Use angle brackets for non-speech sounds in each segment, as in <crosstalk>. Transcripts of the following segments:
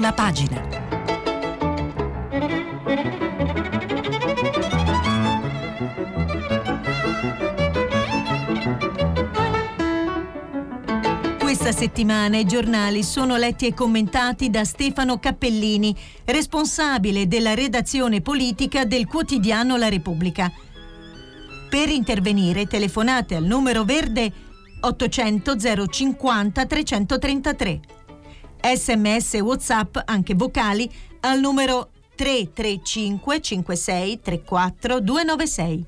prima pagina. Questa settimana i giornali sono letti e commentati da Stefano Cappellini, responsabile della redazione politica del quotidiano La Repubblica. Per intervenire telefonate al numero verde 800 050 333. Sms WhatsApp anche vocali al numero 335 56 34 296.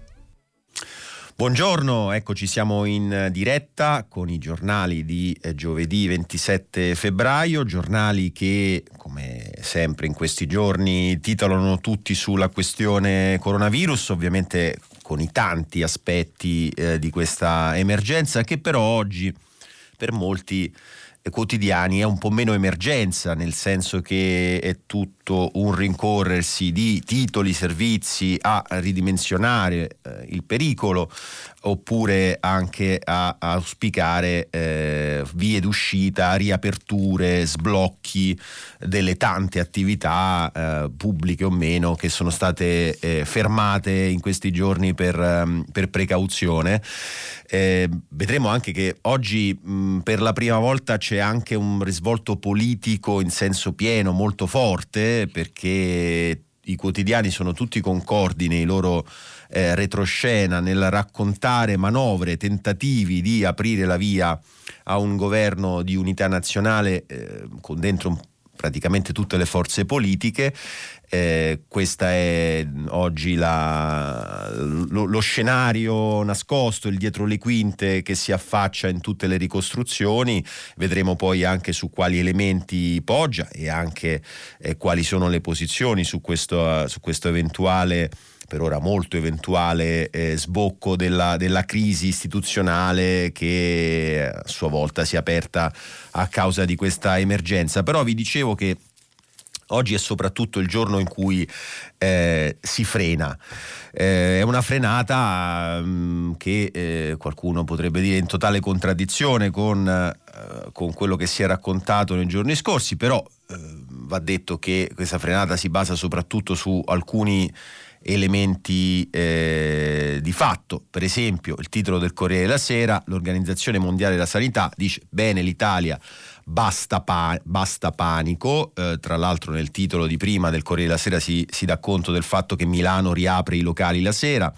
Buongiorno, eccoci siamo in diretta con i giornali di eh, giovedì 27 febbraio, giornali che come sempre in questi giorni titolano tutti sulla questione coronavirus, ovviamente con i tanti aspetti eh, di questa emergenza che però oggi per molti quotidiani è un po' meno emergenza, nel senso che è tutto un rincorrersi di titoli, servizi a ridimensionare eh, il pericolo oppure anche a, a auspicare eh, vie d'uscita, riaperture, sblocchi delle tante attività eh, pubbliche o meno che sono state eh, fermate in questi giorni per, um, per precauzione. Eh, vedremo anche che oggi mh, per la prima volta c'è anche un risvolto politico in senso pieno molto forte perché i quotidiani sono tutti concordi nei loro eh, retroscena nel raccontare manovre, tentativi di aprire la via a un governo di unità nazionale eh, con dentro praticamente tutte le forze politiche. Eh, questo è oggi la, lo, lo, scenario nascosto, il dietro le quinte che si affaccia in tutte le ricostruzioni. Vedremo poi anche su quali elementi poggia e anche eh, quali sono le posizioni su questo, su questo eventuale per ora molto eventuale eh, sbocco della, della, crisi istituzionale che a sua volta si è aperta a causa di questa emergenza. Però vi dicevo che oggi è soprattutto il giorno in cui eh, si frena. Eh, è una frenata mh, mm, che eh, qualcuno potrebbe dire in totale contraddizione con, eh, con, quello che si è raccontato nei giorni scorsi, però eh, va detto che questa frenata si basa soprattutto su alcuni elementi eh, di fatto. Per esempio, il titolo del Corriere della Sera, l'Organizzazione Mondiale della Sanità dice bene l'Italia. Basta, pa- basta panico, eh, tra l'altro nel titolo di prima del Corriere della Sera si, si dà conto del fatto che Milano riapre i locali la sera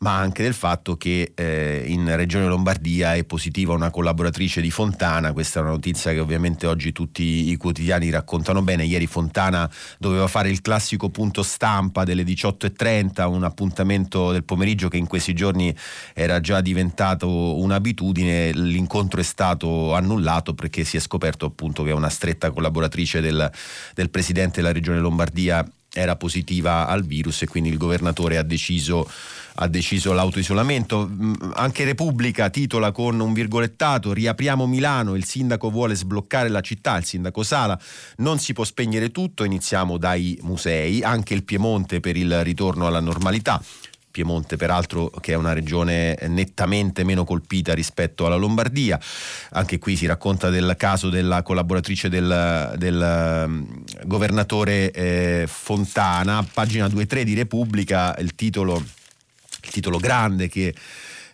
ma anche del fatto che eh, in Regione Lombardia è positiva una collaboratrice di Fontana, questa è una notizia che ovviamente oggi tutti i quotidiani raccontano bene, ieri Fontana doveva fare il classico punto stampa delle 18.30, un appuntamento del pomeriggio che in questi giorni era già diventato un'abitudine, l'incontro è stato annullato perché si è scoperto appunto che è una stretta collaboratrice del, del Presidente della Regione Lombardia era positiva al virus e quindi il governatore ha deciso ha deciso l'autoisolamento. Mm, anche Repubblica titola con un virgolettato: Riapriamo Milano, il sindaco vuole sbloccare la città, il sindaco Sala. Non si può spegnere tutto, iniziamo dai musei, anche il Piemonte per il ritorno alla normalità. Piemonte peraltro che è una regione nettamente meno colpita rispetto alla Lombardia. Anche qui si racconta del caso della collaboratrice del, del um, governatore eh, Fontana, pagina 2-3 di Repubblica, il titolo il titolo grande che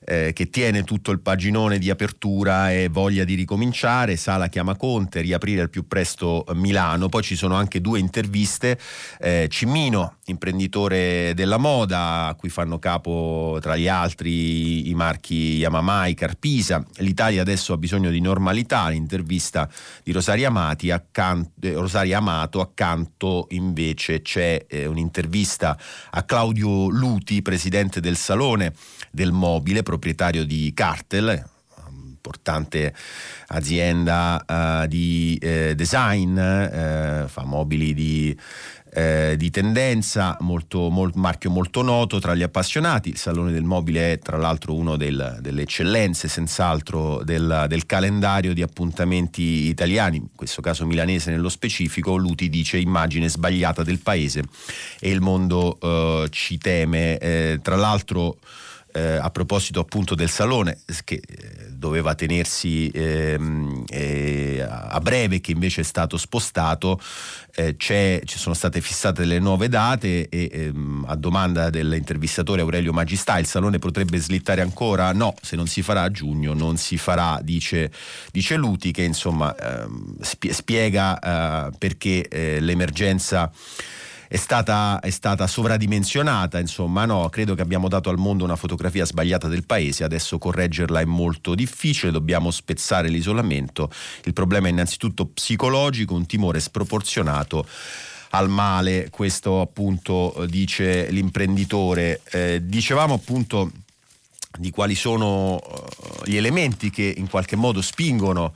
eh, che tiene tutto il paginone di apertura e voglia di ricominciare. Sala chiama Conte, riaprire al più presto Milano. Poi ci sono anche due interviste. Eh, Cimmino, imprenditore della moda, a cui fanno capo tra gli altri i marchi Yamamai, Carpisa. L'Italia adesso ha bisogno di normalità. L'intervista di Rosaria, Amati, accanto, eh, Rosaria Amato, accanto invece c'è eh, un'intervista a Claudio Luti, presidente del Salone del Mobile proprietario di Cartel, importante azienda uh, di eh, design, eh, fa mobili di, eh, di tendenza, molto, molto, marchio molto noto tra gli appassionati. Il Salone del Mobile è tra l'altro una delle eccellenze, senz'altro, del, del, calendario di appuntamenti italiani, in questo caso milanese nello specifico. Luti dice immagine sbagliata del paese e il mondo eh, ci teme. Eh, tra l'altro eh, a proposito appunto del salone che eh, doveva tenersi ehm, eh, a breve che invece è stato spostato eh, ci sono state fissate le nuove date e ehm, a domanda dell'intervistatore Aurelio Magistà il salone potrebbe slittare ancora? No, se non si farà a giugno non si farà, dice, dice Luti che insomma ehm, spiega eh, perché eh, l'emergenza è stata, è stata sovradimensionata, insomma, no, credo che abbiamo dato al mondo una fotografia sbagliata del paese, adesso correggerla è molto difficile, dobbiamo spezzare l'isolamento. Il problema è innanzitutto psicologico, un timore sproporzionato al male, questo appunto dice l'imprenditore. Eh, dicevamo appunto di quali sono uh, gli elementi che in qualche modo spingono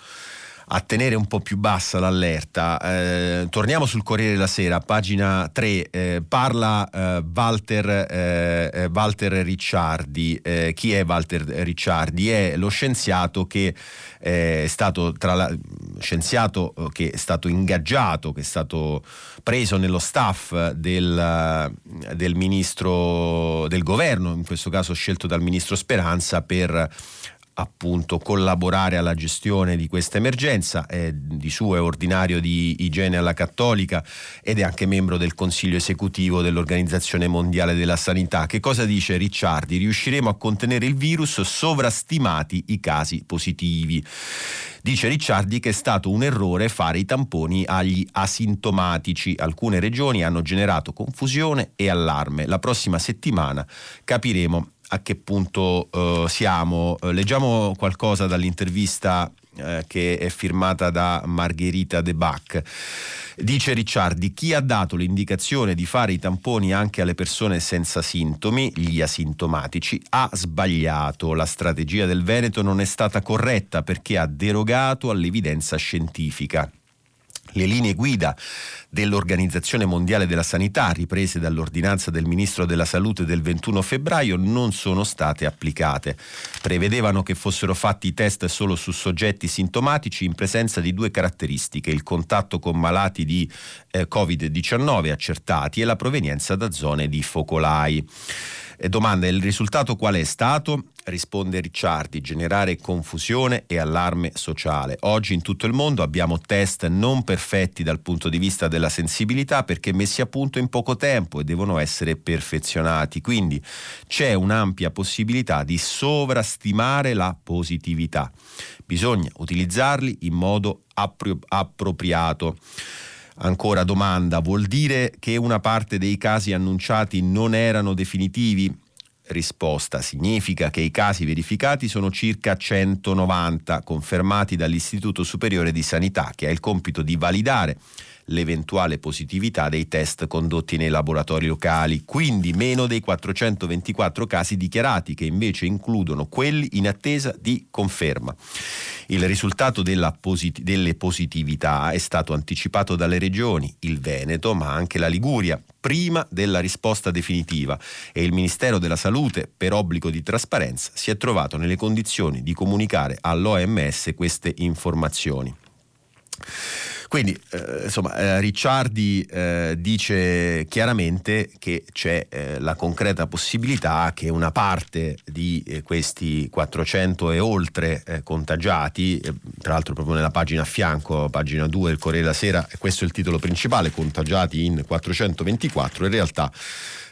a tenere un po' più bassa l'allerta. Eh, torniamo sul Corriere della Sera, pagina 3, eh, parla eh, Walter, eh, eh, Walter, Ricciardi. Eh, chi è Walter Ricciardi? È lo scienziato che è stato, tra la, scienziato che è stato ingaggiato, che è stato preso nello staff del, del ministro del governo, in questo caso scelto dal ministro Speranza per appunto collaborare alla gestione di questa emergenza, è di suo è ordinario di igiene alla cattolica ed è anche membro del consiglio esecutivo dell'Organizzazione Mondiale della Sanità. Che cosa dice Ricciardi? Riusciremo a contenere il virus sovrastimati i casi positivi. Dice Ricciardi che è stato un errore fare i tamponi agli asintomatici. Alcune regioni hanno generato confusione e allarme. La prossima settimana capiremo a che punto uh, siamo. Uh, leggiamo qualcosa dall'intervista uh, che è firmata da Margherita De Bach. Dice Ricciardi, chi ha dato l'indicazione di fare i tamponi anche alle persone senza sintomi, gli asintomatici, ha sbagliato. La strategia del Veneto non è stata corretta perché ha derogato all'evidenza scientifica. Le linee guida dell'Organizzazione Mondiale della Sanità, riprese dall'ordinanza del Ministro della Salute del 21 febbraio, non sono state applicate. Prevedevano che fossero fatti i test solo su soggetti sintomatici in presenza di due caratteristiche, il contatto con malati di eh, Covid-19 accertati e la provenienza da zone di focolai. E domanda, il risultato qual è stato? Risponde Ricciardi, generare confusione e allarme sociale. Oggi in tutto il mondo abbiamo test non perfetti dal punto di vista della sensibilità perché messi a punto in poco tempo e devono essere perfezionati. Quindi c'è un'ampia possibilità di sovrastimare la positività. Bisogna utilizzarli in modo appro- appropriato. Ancora domanda, vuol dire che una parte dei casi annunciati non erano definitivi? Risposta. Significa che i casi verificati sono circa 190, confermati dall'Istituto Superiore di Sanità, che ha il compito di validare l'eventuale positività dei test condotti nei laboratori locali, quindi meno dei 424 casi dichiarati, che invece includono quelli in attesa di conferma. Il risultato posit- delle positività è stato anticipato dalle regioni, il Veneto, ma anche la Liguria, prima della risposta definitiva e il Ministero della Salute, per obbligo di trasparenza, si è trovato nelle condizioni di comunicare all'OMS queste informazioni. Quindi, eh, insomma, eh, Ricciardi eh, dice chiaramente che c'è eh, la concreta possibilità che una parte di eh, questi 400 e oltre eh, contagiati, tra l'altro proprio nella pagina a fianco, pagina 2 del Corriere della Sera, questo è il titolo principale, contagiati in 424, in realtà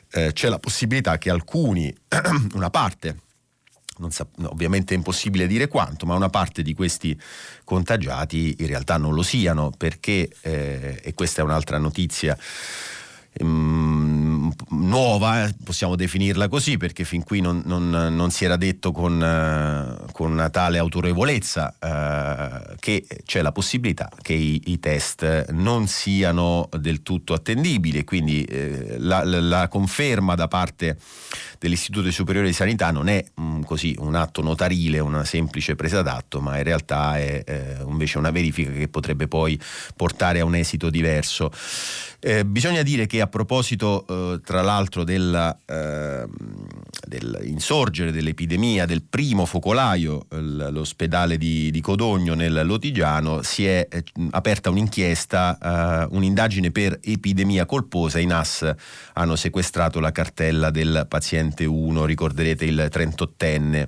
c'è la possibilità che alcuni, <clears throat> una parte, sa- ovviamente è impossibile dire quanto, ma una parte di questi contagiati in realtà non lo siano perché, eh, e questa è un'altra notizia, ehm, nuova, possiamo definirla così, perché fin qui non, non, non si era detto con, uh, con una tale autorevolezza uh, che c'è la possibilità che i, i, test non siano del tutto attendibili, quindi eh, la, la, la, conferma da parte dell'Istituto Superiore di Sanità non è um, così un atto notarile, una semplice presa d'atto, ma in realtà è eh, invece una verifica che potrebbe poi portare a un esito diverso. Eh, bisogna dire che a proposito, eh, tra l'altro, della, eh, dell'insorgere dell'epidemia del primo focolaio, l'ospedale di, di Codogno nel Lotigiano, si è eh, aperta un'inchiesta, uh, un'indagine per epidemia colposa. I NAS hanno sequestrato la cartella del paziente 1, ricorderete il 38enne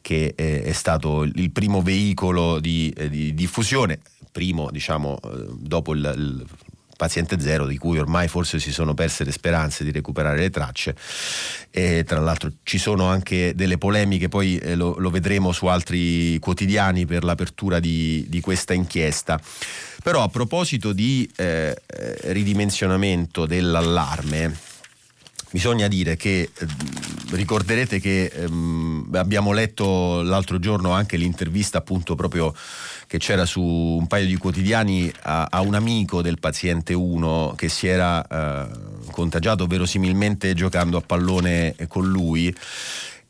che eh, è stato il primo veicolo di, eh, di diffusione, primo diciamo eh, dopo il, il paziente zero di cui ormai forse si sono perse le speranze di recuperare le tracce. E tra l'altro ci sono anche delle polemiche poi eh, lo, lo, vedremo su altri quotidiani per l'apertura di, di questa inchiesta. Però a proposito di eh, ridimensionamento dell'allarme bisogna dire che eh, ricorderete che ehm, abbiamo letto l'altro giorno anche l'intervista appunto proprio che c'era su un paio di quotidiani a, a un amico del paziente 1 che si era eh, contagiato verosimilmente giocando a pallone con lui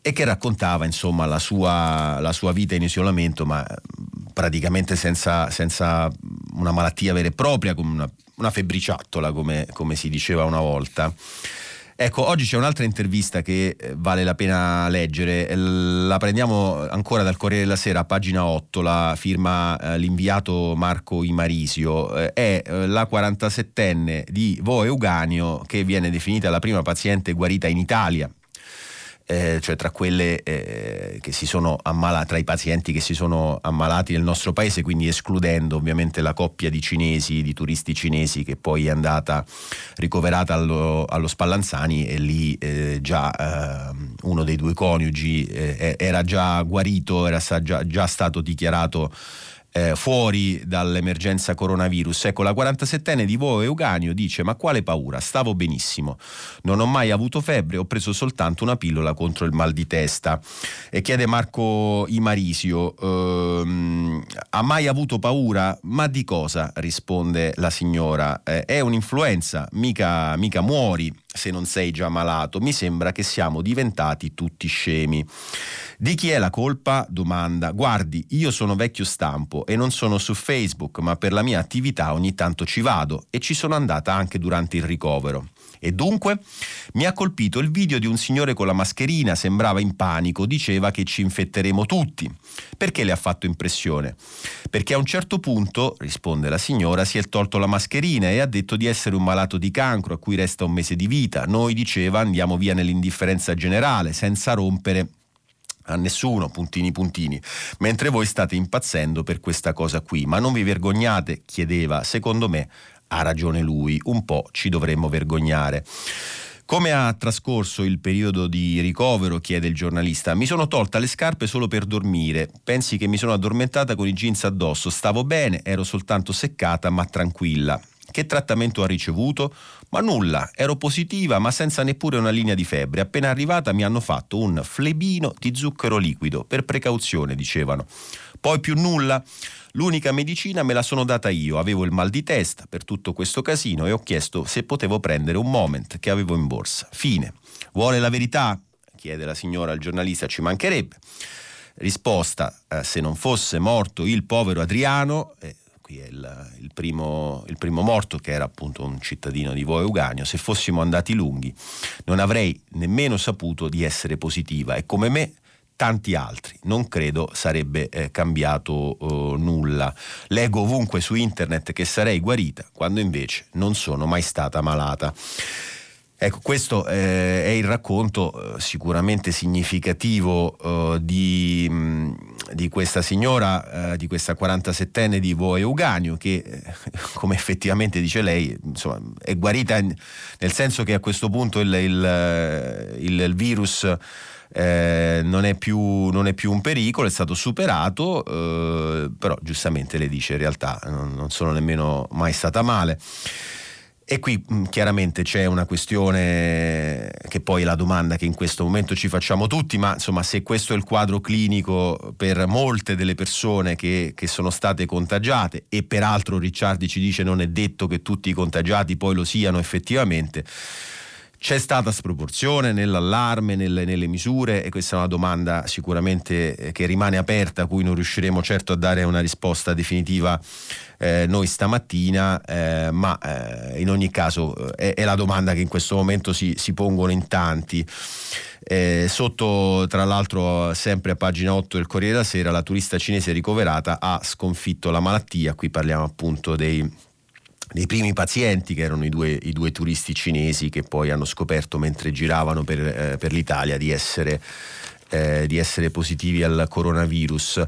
e che raccontava insomma la sua, la sua vita in isolamento ma praticamente senza, senza, una malattia vera e propria come una, una febbriciattola come, come si diceva una volta Ecco, oggi c'è un'altra intervista che eh, vale la pena leggere, la prendiamo ancora dal Corriere della Sera, pagina 8, la firma eh, l'inviato Marco Imarisio, eh, è eh, la 47enne di Vo Euganio che viene definita la prima paziente guarita in Italia eh, cioè tra quelle eh, che si sono ammalate, tra i pazienti che si sono ammalati nel nostro paese, quindi escludendo ovviamente la coppia di cinesi, di turisti cinesi che poi è andata ricoverata allo, allo Spallanzani e lì eh, già eh, uno dei due coniugi eh, era già guarito, era già, già stato dichiarato eh, fuori dall'emergenza coronavirus. Ecco, la 47enne di Vo Euganio dice: Ma quale paura? Stavo benissimo. Non ho mai avuto febbre, ho preso soltanto una pillola contro il mal di testa. E chiede Marco Imarisio: ehm, Ha mai avuto paura? Ma di cosa? risponde la signora. Eh, è un'influenza, mica, mica muori se non sei già malato. Mi sembra che siamo diventati tutti scemi. Di chi è la colpa? Domanda. Guardi, io sono vecchio stampo e non sono su Facebook, ma per la mia attività ogni tanto ci vado e ci sono andata anche durante il ricovero. E dunque mi ha colpito il video di un signore con la mascherina, sembrava in panico, diceva che ci infetteremo tutti. Perché le ha fatto impressione? Perché a un certo punto, risponde la signora, si è tolto la mascherina e ha detto di essere un malato di cancro a cui resta un mese di vita. Noi, diceva, andiamo via nell'indifferenza generale, senza rompere a nessuno, puntini puntini, mentre voi state impazzendo per questa cosa qui. Ma non vi vergognate? chiedeva. Secondo me ha ragione lui, un po' ci dovremmo vergognare. Come ha trascorso il periodo di ricovero? chiede il giornalista. Mi sono tolta le scarpe solo per dormire. Pensi che mi sono addormentata con i jeans addosso. Stavo bene, ero soltanto seccata ma tranquilla. Che trattamento ha ricevuto? Ma nulla, ero positiva ma senza neppure una linea di febbre. Appena arrivata mi hanno fatto un flebino di zucchero liquido, per precauzione, dicevano. Poi più nulla. L'unica medicina me la sono data io, avevo il mal di testa per tutto questo casino e ho chiesto se potevo prendere un moment che avevo in borsa. Fine. Vuole la verità? chiede la signora al giornalista, ci mancherebbe. Risposta, eh, se non fosse morto il povero Adriano, eh, qui il, il, primo, il, primo, morto che era appunto un cittadino di Vo Euganio, se fossimo andati lunghi non avrei nemmeno saputo di essere positiva e come me tanti altri. Non credo sarebbe eh, cambiato eh, nulla. Leggo ovunque su internet che sarei guarita, quando invece non sono mai stata malata. Ecco, questo eh, è il racconto eh, sicuramente significativo eh, di, mh, di, questa signora, eh, di questa 47enne di Vo Euganio, che eh, <laughs> come effettivamente dice lei, insomma, è guarita in, nel senso che a questo punto il, il, il, il virus eh, non, è più, non, è più, un pericolo, è stato superato, eh, però giustamente le dice in realtà non, non sono nemmeno mai stata male. E qui mh, chiaramente c'è una questione che poi è la domanda che in questo momento ci facciamo tutti, ma insomma se questo è il quadro clinico per molte delle persone che, che sono state contagiate e peraltro Ricciardi ci dice non è detto che tutti i contagiati poi lo siano effettivamente, c'è stata sproporzione nell'allarme, nelle, nelle, misure e questa è una domanda sicuramente eh, che rimane aperta a cui non riusciremo certo a dare una risposta definitiva eh, noi stamattina, eh, ma eh, in ogni caso eh, è, è, la domanda che in questo momento si, si pongono in tanti. Eh, sotto, tra l'altro, sempre a pagina 8 del Corriere della Sera, la turista cinese ricoverata ha sconfitto la malattia. Qui parliamo appunto dei dei primi pazienti che erano i due, i due, turisti cinesi che poi hanno scoperto mentre giravano per, eh, per l'Italia di essere, eh, di essere, positivi al coronavirus.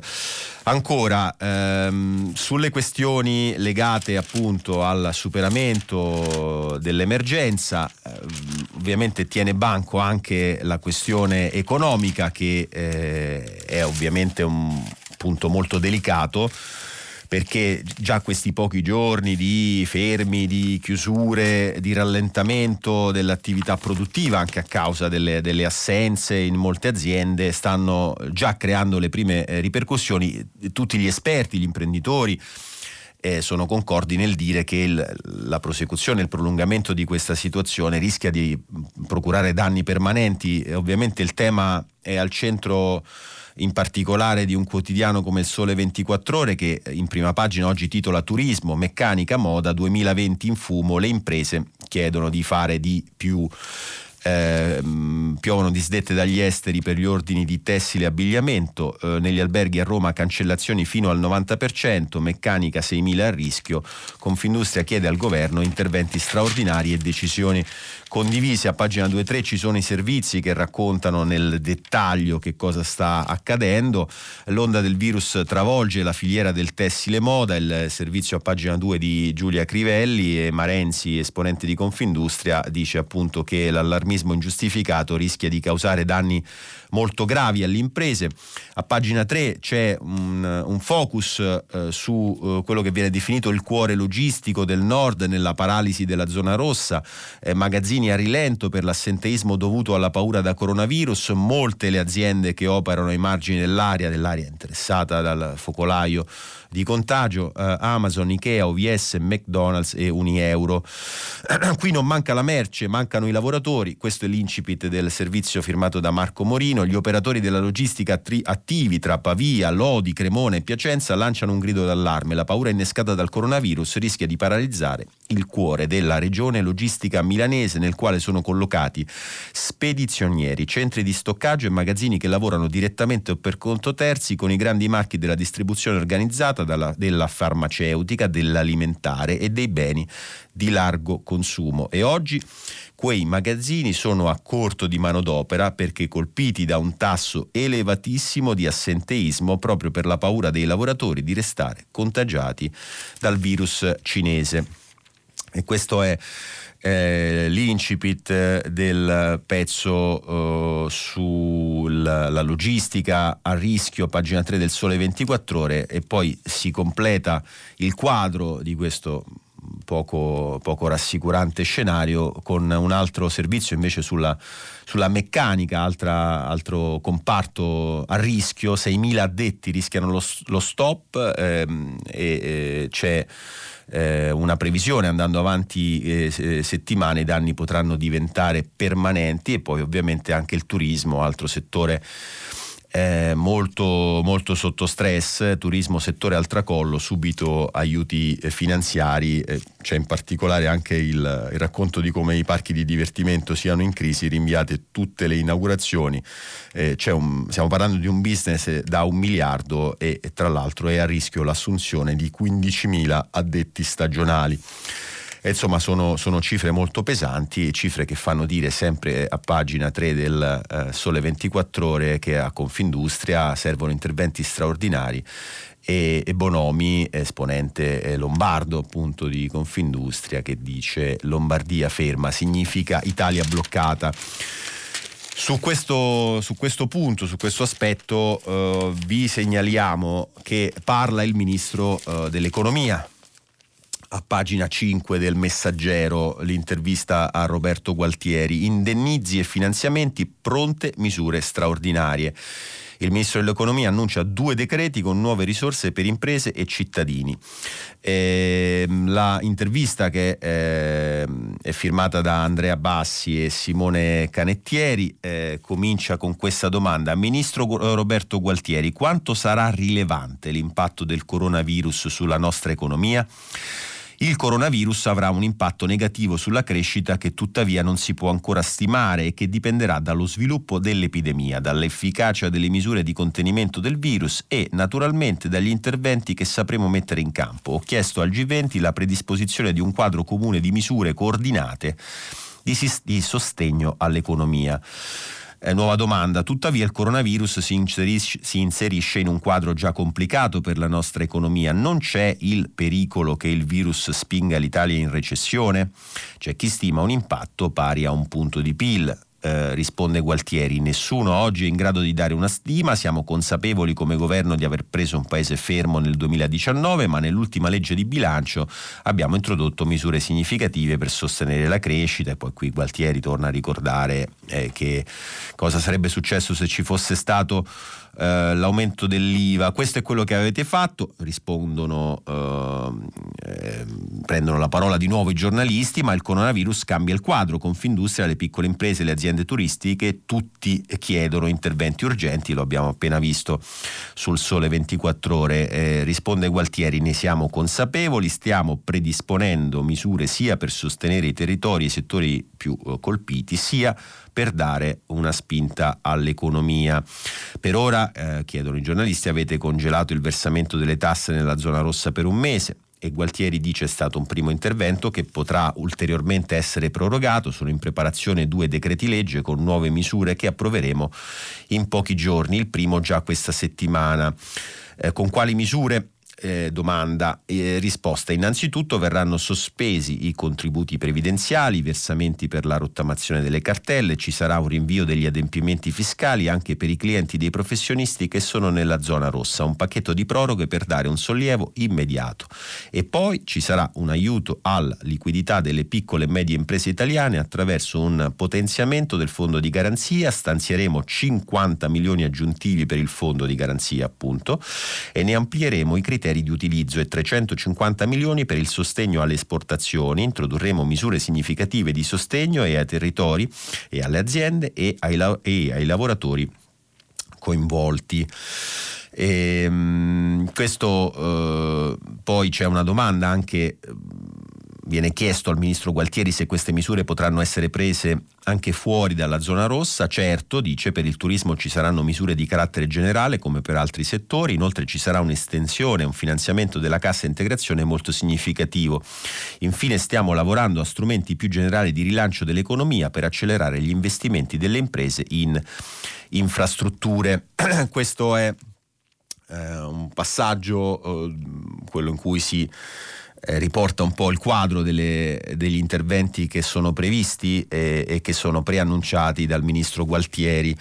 Ancora, ehm, sulle questioni legate appunto al superamento dell'emergenza, ehm, ovviamente tiene banco anche la questione economica che eh, è ovviamente un punto molto delicato perché già questi pochi giorni di fermi, di chiusure, di rallentamento dell'attività produttiva anche a causa delle, delle assenze in molte aziende stanno già creando le prime eh, ripercussioni. Tutti gli esperti, gli imprenditori, eh, sono concordi nel dire che il, la prosecuzione, il prolungamento di questa situazione rischia di procurare danni permanenti. Ovviamente il tema è al centro in particolare di un quotidiano come il Sole 24 Ore che in prima pagina oggi titola Turismo, meccanica, moda 2020 in fumo, le imprese chiedono di fare di più. Eh, piovono disdette dagli esteri per gli ordini di tessile e abbigliamento, eh, negli alberghi a Roma cancellazioni fino al 90%, meccanica 6.000 a rischio, Confindustria chiede al governo interventi straordinari e decisioni condivisi. A pagina 2-3 ci sono i servizi che raccontano nel dettaglio che cosa sta accadendo. L'onda del virus travolge la filiera del tessile moda, il servizio a pagina 2 di Giulia Crivelli e Marenzi, esponente di Confindustria, dice appunto che l'allarmismo ingiustificato rischia di causare danni molto gravi alle imprese. A pagina 3 c'è un, un focus eh, su eh, quello che viene definito il cuore logistico del nord nella paralisi della zona rossa, eh, magazzini a rilento per l'assenteismo dovuto alla paura da coronavirus, molte le aziende che operano ai margini dell'area, dell'area interessata dal focolaio di contagio, eh, Amazon, Ikea, OVS, McDonald's e Unieuro. <clears throat> Qui non manca la merce, mancano i lavoratori, questo è l'incipit del servizio firmato da Marco Morino, gli operatori della logistica tri- attivi tra Pavia, Lodi, Cremona e Piacenza lanciano un grido d'allarme, la paura innescata dal coronavirus rischia di paralizzare il cuore della regione logistica milanese nel quale sono collocati spedizionieri, centri di stoccaggio e magazzini che lavorano direttamente o per conto terzi con i grandi marchi della distribuzione organizzata dalla, della farmaceutica, dell'alimentare e dei beni di largo consumo. E oggi quei magazzini sono a corto di manodopera perché colpiti da un tasso elevatissimo di assenteismo proprio per la paura dei lavoratori di restare contagiati dal virus cinese. E questo è eh, l'incipit del pezzo eh, sulla logistica a rischio, pagina 3 del Sole 24 ore e poi si completa il quadro di questo poco, poco rassicurante scenario con un altro servizio invece sulla, sulla meccanica, altra, altro comparto a rischio, 6.000 addetti rischiano lo, lo stop ehm, e eh, c'è eh, una previsione andando avanti eh, settimane i danni potranno diventare permanenti e poi ovviamente anche il turismo, altro settore eh, molto, molto, sotto stress, turismo settore al tracollo, subito aiuti eh, finanziari, eh, c'è in particolare anche il, il, racconto di come i parchi di divertimento siano in crisi, rinviate tutte le inaugurazioni, eh, un, stiamo parlando di un business da un miliardo e, e tra l'altro è a rischio l'assunzione di 15.000 addetti stagionali. E insomma sono, sono, cifre molto pesanti, cifre che fanno dire sempre a pagina 3 del eh, Sole 24 ore che a Confindustria servono interventi straordinari e, e Bonomi, esponente eh, lombardo appunto di Confindustria, che dice Lombardia ferma significa Italia bloccata. Su questo, su questo, punto, su questo aspetto, eh, vi segnaliamo che parla il ministro eh, dell'economia, a pagina 5 del Messaggero l'intervista a Roberto Gualtieri, indennizi e finanziamenti, pronte misure straordinarie. Il ministro dell'economia annuncia due decreti con nuove risorse per imprese e cittadini. Eh, la intervista che eh, è firmata da Andrea Bassi e Simone Canettieri eh, comincia con questa domanda. Ministro Roberto Gualtieri, quanto sarà rilevante l'impatto del coronavirus sulla nostra economia? Il coronavirus avrà un impatto negativo sulla crescita che tuttavia non si può ancora stimare e che dipenderà dallo sviluppo dell'epidemia, dall'efficacia delle misure di contenimento del virus e naturalmente dagli interventi che sapremo mettere in campo. Ho chiesto al G20 la predisposizione di un quadro comune di misure coordinate di, sostegno all'economia. Eh, nuova domanda. Tuttavia il coronavirus si inserisce, si inserisce in un quadro già complicato per la nostra economia. Non c'è il pericolo che il virus spinga l'Italia in recessione? C'è chi stima un impatto pari a un punto di PIL. Eh, risponde Gualtieri, nessuno oggi è in grado di dare una stima, siamo consapevoli come governo di aver preso un paese fermo nel 2019, ma nell'ultima legge di bilancio abbiamo introdotto misure significative per sostenere la crescita. E poi qui Gualtieri torna a ricordare eh, che cosa sarebbe successo se ci fosse stato eh, l'aumento dell'IVA, questo è quello che avete fatto, rispondono, eh, eh, prendono la parola di nuovo i giornalisti, ma il coronavirus cambia il quadro, Confindustria, le piccole imprese, le aziende turistiche, tutti chiedono interventi urgenti, lo abbiamo appena visto sul Sole 24 ore, eh, risponde Gualtieri, ne siamo consapevoli, stiamo predisponendo misure sia per sostenere i territori e i settori più eh, colpiti, sia per dare una spinta all'economia. Per ora, eh, chiedono i giornalisti, avete congelato il versamento delle tasse nella zona rossa per un mese e Gualtieri dice è stato un primo intervento che potrà ulteriormente essere prorogato. Sono in preparazione due decreti legge con nuove misure che approveremo in pochi giorni, il primo già questa settimana. Eh, con quali misure? Eh, domanda e risposta. Innanzitutto verranno sospesi i contributi previdenziali, i versamenti per la rottamazione delle cartelle, ci sarà un rinvio degli adempimenti fiscali anche per i clienti dei professionisti che sono nella zona rossa, un pacchetto di proroghe per dare un sollievo immediato. E poi ci sarà un aiuto alla liquidità delle piccole e medie imprese italiane attraverso un potenziamento del fondo di garanzia, stanzieremo 50 milioni aggiuntivi per il fondo di garanzia appunto e ne amplieremo i criteri criteri di utilizzo e 350 milioni per il sostegno alle esportazioni. Introdurremo misure significative di sostegno e ai territori e alle aziende e ai, e ai lavoratori coinvolti. E, ehm, questo eh, poi c'è una domanda anche viene chiesto al ministro Gualtieri se queste misure potranno essere prese anche fuori dalla zona rossa. Certo, dice, per il turismo ci saranno misure di carattere generale come per altri settori, inoltre ci sarà un'estensione, un finanziamento della cassa integrazione molto significativo. Infine stiamo lavorando a strumenti più generali di rilancio dell'economia per accelerare gli investimenti delle imprese in infrastrutture. <clears throat> Questo è eh, un passaggio, eh, quello in cui si eh, riporta un po' il quadro delle, degli interventi che sono previsti e, e, che sono preannunciati dal ministro Gualtieri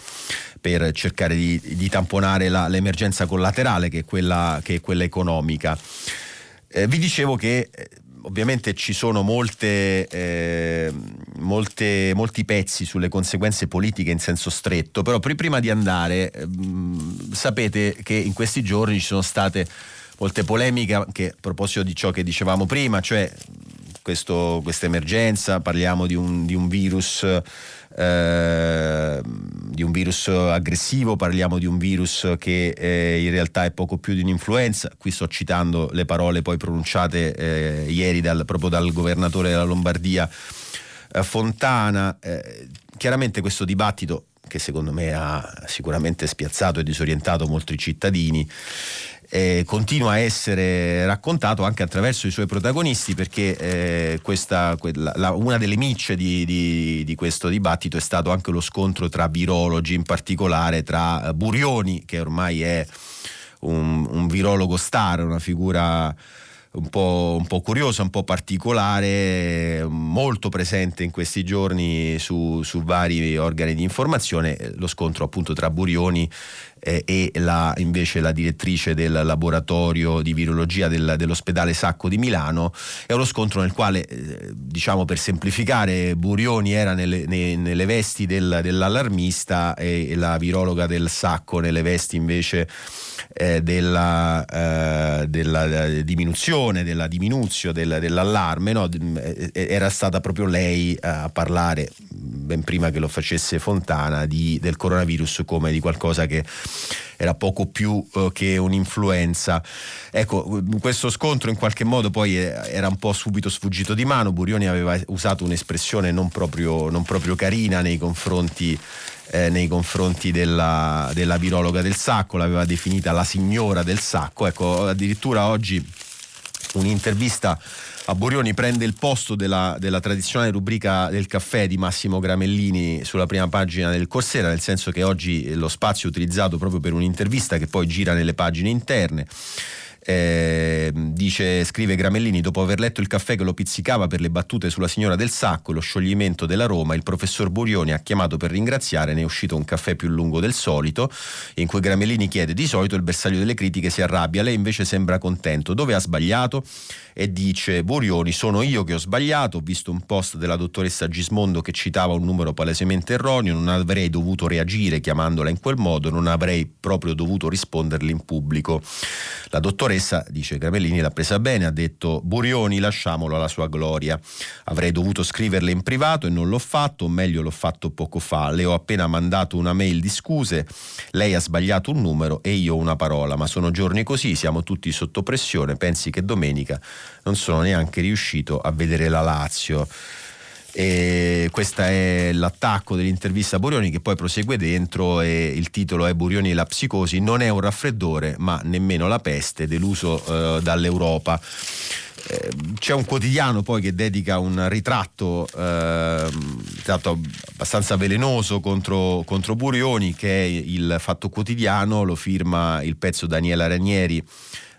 per cercare di, di tamponare la, l'emergenza collaterale che è quella, che è quella economica. Eh, vi dicevo che eh, ovviamente ci sono molte, eh, molte, molti pezzi sulle conseguenze politiche in senso stretto, però prima di andare eh, sapete che in questi giorni ci sono state molte polemiche anche a proposito di ciò che dicevamo prima, cioè questa emergenza, parliamo di un, di un virus. Eh, di un virus aggressivo, parliamo di un virus che eh, in realtà è poco più di un'influenza. Qui sto citando le parole poi pronunciate eh, ieri dal, proprio dal governatore della Lombardia eh, Fontana. Eh, chiaramente questo dibattito, che secondo me ha sicuramente spiazzato e disorientato molti cittadini, eh, continua a essere raccontato anche attraverso i suoi protagonisti perché eh, questa, quella, la, una delle micce di, di, di, questo dibattito è stato anche lo scontro tra virologi, in particolare tra Burioni, che ormai è un, un virologo star, una figura un po', un po', curiosa, un po' particolare, molto presente in questi giorni su, su vari organi di informazione, lo scontro appunto tra Burioni eh, e la, invece la direttrice del laboratorio di virologia del, dell'ospedale Sacco di Milano. È uno scontro nel quale, eh, diciamo per semplificare, Burioni era nelle, ne, nelle vesti del, dell'allarmista e la virologa del Sacco nelle vesti invece eh, della, eh, della, eh, diminuzione, della diminuzio del, dell'allarme, no? Eh, era stata proprio lei a parlare ben prima che lo facesse Fontana di, del coronavirus come di qualcosa che era poco più uh, che un'influenza. Ecco, questo scontro in qualche modo poi era un po' subito sfuggito di mano, Burioni aveva usato un'espressione non proprio, non proprio carina nei confronti eh, nei confronti della, della virologa del sacco, l'aveva definita la signora del sacco. Ecco, addirittura oggi un'intervista a Borioni prende il posto della, della, tradizionale rubrica del caffè di Massimo Gramellini sulla prima pagina del Corsera, nel senso che oggi lo spazio è utilizzato proprio per un'intervista che poi gira nelle pagine interne. Eh, dice, scrive Gramellini, dopo aver letto il caffè che lo pizzicava per le battute sulla signora del sacco e lo scioglimento della Roma, il professor Burioni ha chiamato per ringraziare, ne è uscito un caffè più lungo del solito, in cui Gramellini chiede, di solito il bersaglio delle critiche si arrabbia, lei invece sembra contento, dove ha sbagliato? E dice, Burioni, sono io che ho sbagliato, ho visto un post della dottoressa Gismondo che citava un numero palesemente erroneo, non avrei dovuto reagire chiamandola in quel modo, non avrei proprio dovuto risponderle in pubblico. La dottoressa dottoressa, dice Gramellini, l'ha presa bene, ha detto Burioni lasciamolo alla sua gloria. Avrei dovuto scriverle in privato e non l'ho fatto, o meglio l'ho fatto poco fa. Le ho appena mandato una mail di scuse, lei ha sbagliato un numero e io una parola, ma sono giorni così, siamo tutti sotto pressione, pensi che domenica non sono neanche riuscito a vedere la Lazio. E questo è l'attacco dell'intervista a Burioni che poi prosegue dentro e il titolo è Burioni e la psicosi. Non è un raffreddore ma nemmeno la peste deluso eh, dall'Europa. Eh, c'è un quotidiano poi che dedica un ritratto, eh, ritratto abbastanza velenoso contro, contro Burioni che è il Fatto Quotidiano, lo firma il pezzo Daniela Ranieri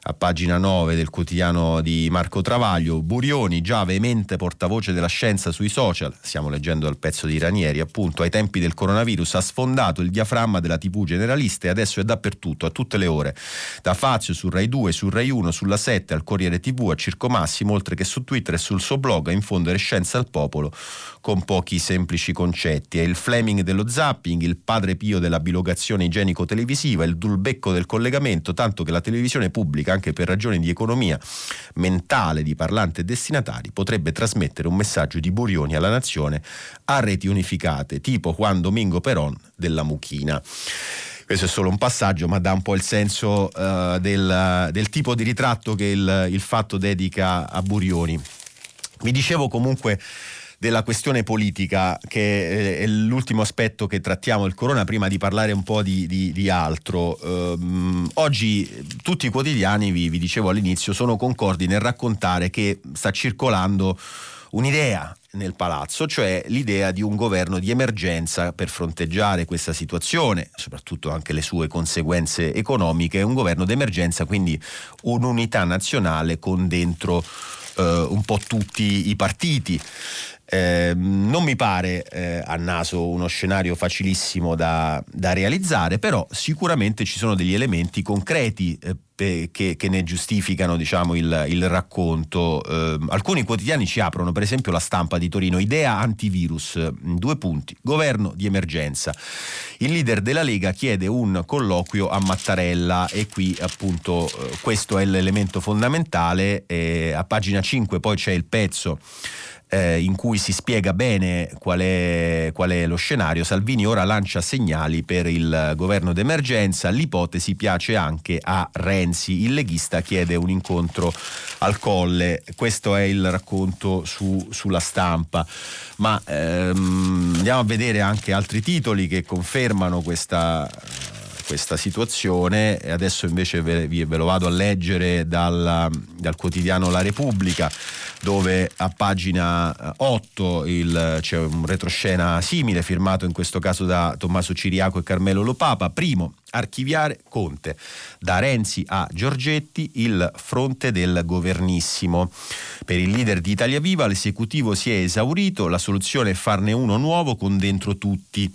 a pagina 9 del quotidiano di Marco Travaglio, Burioni, già veemente portavoce della scienza sui social, stiamo leggendo il pezzo di Ranieri, appunto, ai tempi del coronavirus ha sfondato il diaframma della TV generalista e adesso è dappertutto, a tutte le ore, da Fazio su Rai 2, su Rai 1, sulla 7, al Corriere TV, a Circo Massimo, oltre che su Twitter e sul suo blog a infondere scienza al popolo con pochi semplici concetti. È il Fleming dello zapping, il padre pio della bilogazione igienico-televisiva, il dulbecco del collegamento, tanto che la televisione pubblica anche per ragioni di economia mentale di parlanti e destinatari, potrebbe trasmettere un messaggio di Burioni alla nazione a reti unificate, tipo Juan Domingo Perón della Muchina questo è solo un passaggio, ma dà un po' il senso uh, del, del, tipo di ritratto che il, il fatto dedica a Burioni. Vi dicevo comunque della questione politica, che è l'ultimo aspetto che trattiamo del corona, prima di parlare un po' di, di, di altro. Um, oggi tutti i quotidiani, vi, vi dicevo all'inizio, sono concordi nel raccontare che sta circolando un'idea nel palazzo, cioè l'idea di un governo di emergenza per fronteggiare questa situazione, soprattutto anche le sue conseguenze economiche, un governo d'emergenza, quindi un'unità nazionale con dentro eh, un po' tutti i partiti. Eh, non mi pare eh, a naso uno scenario facilissimo da, da, realizzare, però sicuramente ci sono degli elementi concreti eh, che, che, ne giustificano diciamo, il, il, racconto. Ehm, alcuni quotidiani ci aprono, per esempio la stampa di Torino, idea antivirus, due punti, governo di emergenza. Il leader della Lega chiede un colloquio a Mattarella e qui appunto eh, questo è l'elemento fondamentale. a pagina 5 poi c'è il pezzo eh, in cui si spiega bene qual è, qual è, lo scenario. Salvini ora lancia segnali per il governo d'emergenza, l'ipotesi piace anche a Renzi, il leghista chiede un incontro al colle, questo è il racconto su, sulla stampa, ma ehm, andiamo a vedere anche altri titoli che confermano questa questa situazione e adesso invece ve, ve lo vado a leggere dal, dal quotidiano La Repubblica dove a pagina 8 il, c'è un retroscena simile firmato in questo caso da Tommaso Ciriaco e Carmelo Lopapa. Primo, archiviare Conte. Da Renzi a Giorgetti il fronte del governissimo. Per il leader di Italia Viva l'esecutivo si è esaurito, la soluzione è farne uno nuovo con dentro tutti.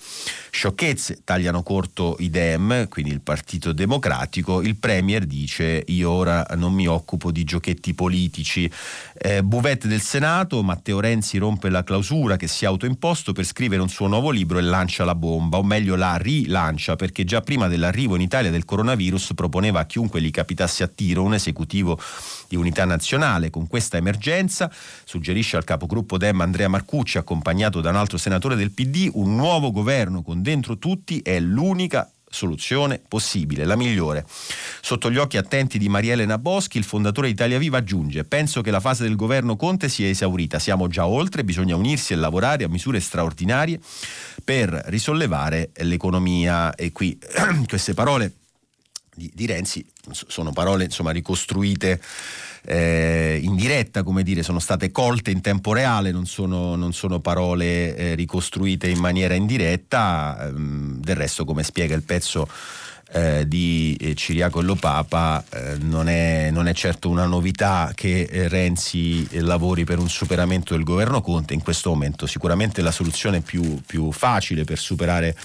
Sciocchezze tagliano corto i Dem, quindi il Partito Democratico. Il Premier dice io ora non mi occupo di giochetti politici. Eh, Buvette del Senato, Matteo Renzi rompe la clausura che si è autoimposto per scrivere un suo nuovo libro e lancia la bomba, o meglio la rilancia perché già prima dell'arrivo in Italia del coronavirus proponeva a chiunque gli capitasse a tiro un esecutivo di unità nazionale. Con questa emergenza, suggerisce al capogruppo Dem Andrea Marcucci, accompagnato da un altro senatore del PD, un nuovo governo con dentro tutti è l'unica soluzione possibile, la migliore. Sotto gli occhi attenti di Maria Elena Boschi, il fondatore di Italia Viva aggiunge: Penso che la fase del governo Conte sia esaurita, siamo già oltre, bisogna unirsi e lavorare a misure straordinarie per risollevare l'economia. E qui <clears throat> queste parole di, di Renzi sono parole insomma ricostruite eh, in diretta, come dire, sono state colte in tempo reale, non sono, non sono parole eh, ricostruite in maniera indiretta, ehm, del resto come spiega il pezzo eh, di eh, Ciriaco e Lopapa eh, non, è, non, è, certo una novità che eh, Renzi eh, lavori per un superamento del governo Conte. In questo momento sicuramente la soluzione più, più facile per superare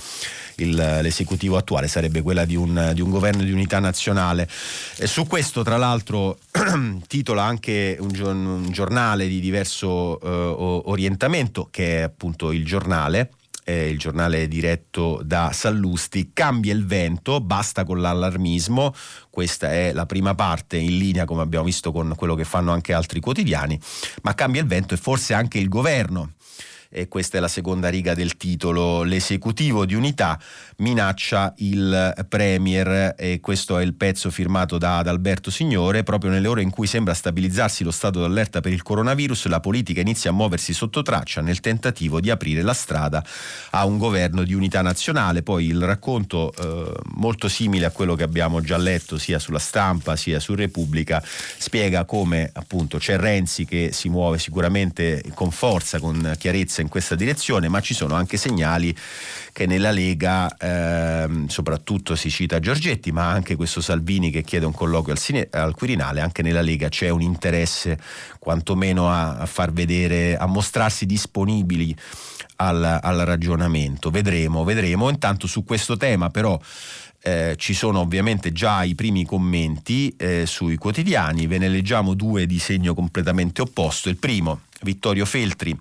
il, l'esecutivo attuale sarebbe quella di un, di un governo di unità nazionale. E su questo, tra l'altro, <clears throat> titola anche un, un, giornale di diverso uh, orientamento, che è appunto il giornale. Eh, il giornale diretto da Sallusti, cambia il vento, basta con l'allarmismo, questa è la prima parte in linea come abbiamo visto con quello che fanno anche altri quotidiani, ma cambia il vento e forse anche il governo e questa è la seconda riga del titolo, l'esecutivo di unità minaccia il Premier. E questo è il pezzo firmato da Adalberto Signore, proprio nelle ore in cui sembra stabilizzarsi lo stato d'allerta per il coronavirus, la politica inizia a muoversi sotto traccia nel tentativo di aprire la strada a un governo di unità nazionale, poi il racconto eh, molto simile a quello che abbiamo già letto sia sulla stampa sia su Repubblica spiega come appunto c'è Renzi che si muove sicuramente con forza, con chiarezza in questa direzione, ma ci sono anche segnali che nella Lega, ehm, soprattutto si cita Giorgetti, ma anche questo Salvini che chiede un colloquio al, Sine, al Quirinale, anche nella Lega c'è un interesse quantomeno a, a far vedere, a mostrarsi disponibili al, al ragionamento. Vedremo, vedremo. Intanto su questo tema però eh, ci sono ovviamente già i primi commenti eh, sui quotidiani, ve ne leggiamo due di segno completamente opposto. Il primo, Vittorio Feltri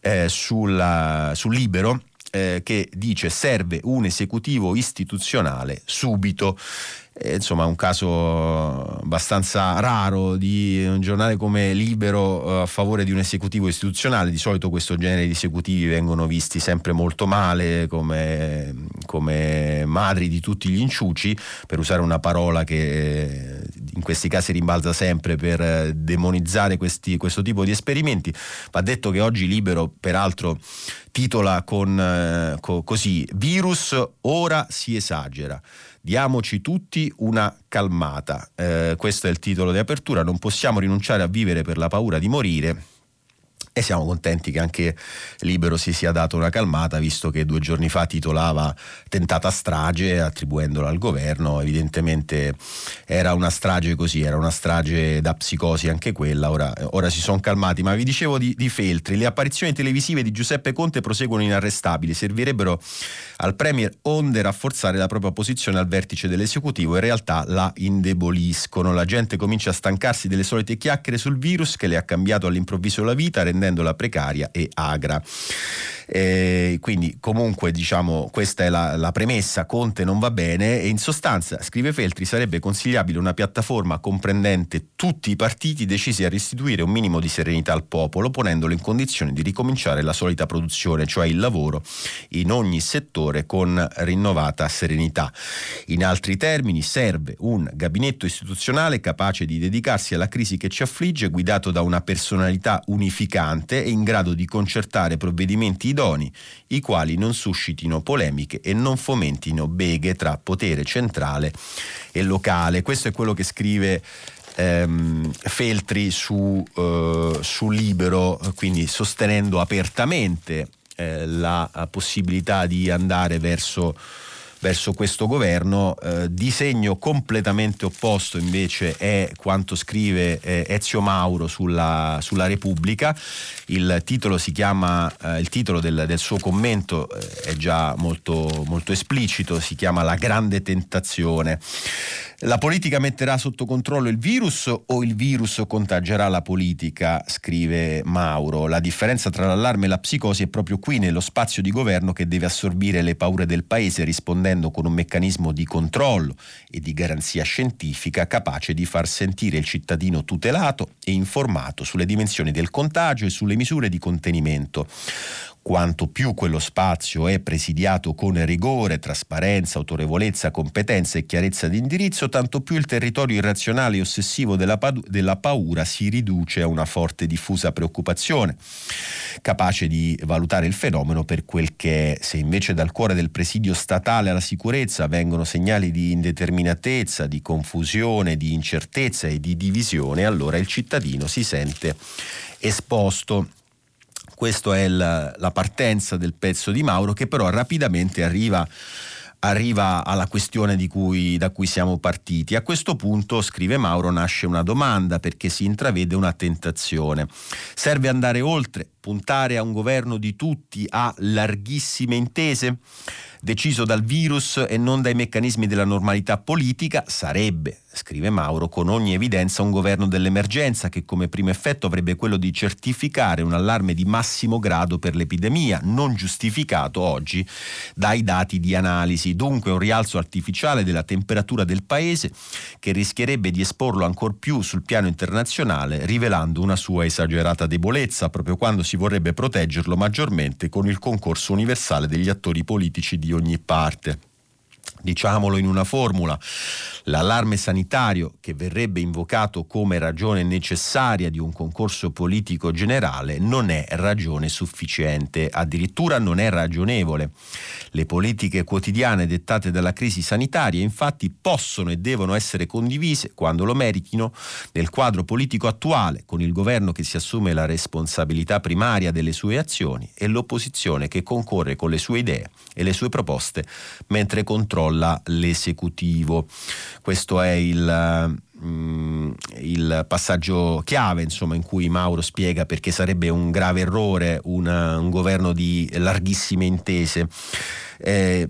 eh, sulla, sul Libero eh, che dice serve un esecutivo istituzionale subito. Eh, insomma un caso abbastanza raro di un giornale come Libero eh, a favore di un esecutivo istituzionale, di solito questo genere di esecutivi vengono visti sempre molto male come, come madri di tutti gli inciuci, per usare una parola che in questi casi rimbalza sempre per eh, demonizzare questi, questo tipo di esperimenti. Va detto che oggi Libero peraltro titola con, eh, co, così, virus ora si esagera. Diamoci tutti una calmata. Eh, questo è il titolo di apertura. Non possiamo rinunciare a vivere per la paura di morire e siamo contenti che anche Libero si sia dato una calmata visto che due giorni fa titolava tentata strage attribuendola al governo. Evidentemente era una strage così era una strage da psicosi anche quella. Ora, ora si sono calmati. Ma vi dicevo di, di, Feltri. Le apparizioni televisive di Giuseppe Conte proseguono inarrestabili. Servirebbero al Premier onde rafforzare la propria posizione al vertice dell'esecutivo. In realtà la indeboliscono. La gente comincia a stancarsi delle solite chiacchiere sul virus che le ha cambiato all'improvviso la vita rendendola precaria e agra. Eh, quindi comunque diciamo questa è la, la, premessa, Conte non va bene e in sostanza, scrive Feltri, sarebbe consigliabile una piattaforma comprendente tutti i partiti decisi a restituire un minimo di serenità al popolo, ponendolo in condizione di ricominciare la solita produzione, cioè il lavoro in ogni settore con rinnovata serenità. In altri termini serve un gabinetto istituzionale capace di dedicarsi alla crisi che ci affligge, guidato da una personalità unificante e in grado di concertare provvedimenti idonei idoni, i quali non suscitino polemiche e non fomentino beghe tra potere centrale e locale. Questo è quello che scrive ehm, Feltri su, eh, su, Libero, quindi sostenendo apertamente eh, la possibilità di andare verso verso questo governo. Eh, disegno completamente opposto invece è quanto scrive eh, Ezio Mauro sulla, sulla Repubblica. Il titolo chiama, eh, il titolo del, del suo commento eh, è già molto, molto esplicito, si chiama La grande tentazione. La politica metterà sotto controllo il virus o il virus contagerà la politica, scrive Mauro. La differenza tra l'allarme e la psicosi è proprio qui, nello spazio di governo che deve assorbire le paure del paese rispondendo con un meccanismo di controllo e di garanzia scientifica capace di far sentire il cittadino tutelato e informato sulle dimensioni del contagio e sulle misure di contenimento quanto più quello spazio è presidiato con rigore, trasparenza, autorevolezza, competenza e chiarezza di indirizzo, tanto più il territorio irrazionale e ossessivo della, pa- della paura si riduce a una forte diffusa preoccupazione, capace di valutare il fenomeno per quel che è. Se invece dal cuore del presidio statale alla sicurezza vengono segnali di indeterminatezza, di confusione, di incertezza e di divisione, allora il cittadino si sente esposto questa è la, la partenza del pezzo di Mauro che però rapidamente arriva arriva alla questione cui, da cui siamo partiti. A questo punto, scrive Mauro, nasce una domanda perché si intravede una tentazione. Serve andare oltre, puntare a un governo di tutti, a larghissime intese? deciso dal virus e non dai meccanismi della normalità politica, sarebbe, scrive Mauro, con ogni evidenza un governo dell'emergenza che come primo effetto avrebbe quello di certificare un allarme di massimo grado per l'epidemia, non giustificato oggi dai dati di analisi. Dunque un rialzo artificiale della temperatura del paese che rischierebbe di esporlo ancor più sul piano internazionale, rivelando una sua esagerata debolezza, proprio quando si vorrebbe proteggerlo maggiormente con il concorso universale degli attori politici di ogni parte. Diciamolo in una formula, l'allarme sanitario che verrebbe invocato come ragione necessaria di un concorso politico generale non è ragione sufficiente, addirittura non è ragionevole. Le politiche quotidiane dettate dalla crisi sanitaria infatti possono e devono essere condivise quando lo meritino nel quadro politico attuale, con il governo che si assume la responsabilità primaria delle sue azioni e l'opposizione che concorre con le sue idee e le sue proposte mentre controlla l'esecutivo. Questo è il mm, il passaggio chiave insomma, in cui Mauro spiega perché sarebbe un grave errore una, un governo di larghissime intese. Eh,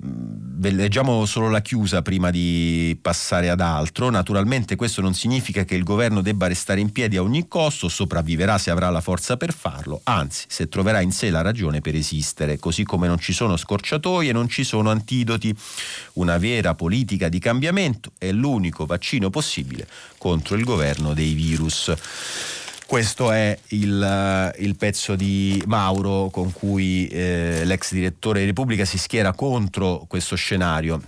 leggiamo solo la chiusa prima di passare ad altro. Naturalmente questo non significa che il governo debba restare in piedi a ogni costo, sopravviverà se avrà la forza per farlo, anzi se troverà in sé la ragione per esistere, così come non ci sono scorciatoie, non ci sono antidoti. Una vera politica di cambiamento è l'unico vaccino possibile contro il governo dei virus. Questo è il, eh, il, pezzo di Mauro con cui eh, l'ex direttore di Repubblica si schiera contro questo scenario.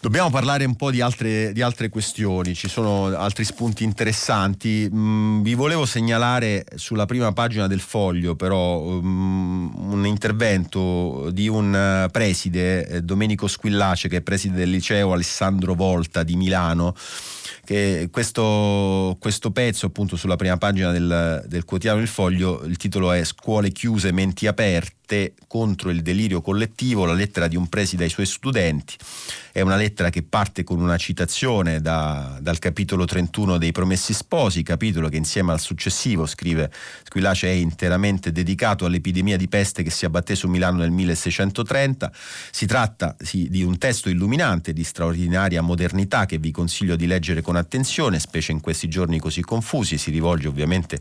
Dobbiamo parlare un po' di altre, di altre, questioni, ci sono altri spunti interessanti. Mm, vi volevo segnalare sulla prima pagina del foglio però um, un intervento di un uh, preside, eh, Domenico Squillace, che è preside del liceo Alessandro Volta di Milano, che questo, questo, pezzo appunto sulla prima pagina del, del quotidiano Il Foglio, il titolo è Scuole chiuse, menti aperte contro il delirio collettivo, la lettera di un preside ai suoi studenti. È una lettera che parte con una citazione da, dal capitolo 31 dei Promessi Sposi, capitolo che insieme al successivo, scrive Squillace, è interamente dedicato all'epidemia di peste che si abbatté su Milano nel 1630. Si tratta sì, di un testo illuminante di straordinaria modernità che vi consiglio di leggere con attenzione, specie in questi giorni così confusi. Si rivolge ovviamente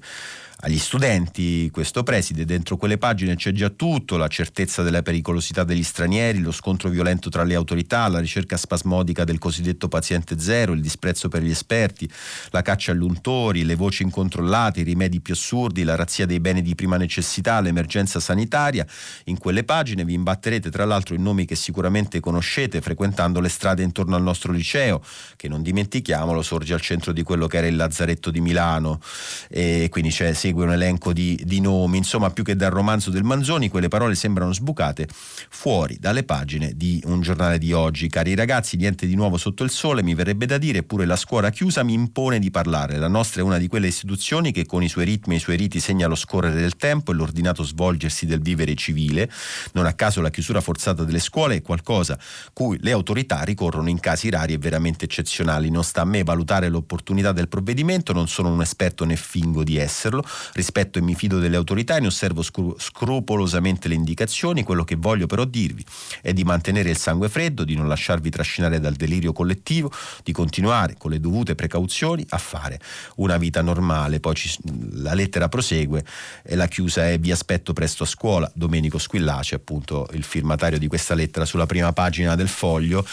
agli studenti questo preside. Dentro quelle pagine c'è già tutto, la certezza della pericolosità degli stranieri, lo scontro violento tra le autorità, la ricerca spasmodica del cosiddetto paziente zero, il disprezzo per gli esperti, la caccia agli untori, le voci incontrollate, i rimedi più assurdi, la razzia dei beni di prima necessità, l'emergenza sanitaria. In quelle pagine vi imbatterete tra l'altro in nomi che sicuramente conoscete frequentando le strade intorno al nostro liceo, che non dimentichiamolo sorge al centro di quello che era il Lazzaretto di Milano e quindi c'è segue un elenco di, di nomi, insomma più che dal romanzo del Manzoni quelle parole sembrano sbucate fuori dalle pagine di un giornale di oggi. Cari ragazzi, niente di nuovo sotto il sole, mi verrebbe da dire, eppure la scuola chiusa mi impone di parlare. La nostra è una di quelle istituzioni che con i suoi ritmi e i suoi riti segna lo scorrere del tempo e l'ordinato svolgersi del vivere civile. Non a caso la chiusura forzata delle scuole è qualcosa cui le autorità ricorrono in casi rari e veramente eccezionali. Non sta a me valutare l'opportunità del provvedimento, non sono un esperto né fingo di esserlo. Rispetto e mi fido delle autorità e ne osservo scru- scrupolosamente le indicazioni. Quello che voglio però dirvi è di mantenere il sangue freddo, di non lasciarvi trascinare dal delirio collettivo, di continuare con le dovute precauzioni a fare una vita normale. Poi ci, la lettera prosegue e la chiusa è vi aspetto presto a scuola. Domenico Squillace, appunto il firmatario di questa lettera sulla prima pagina del foglio.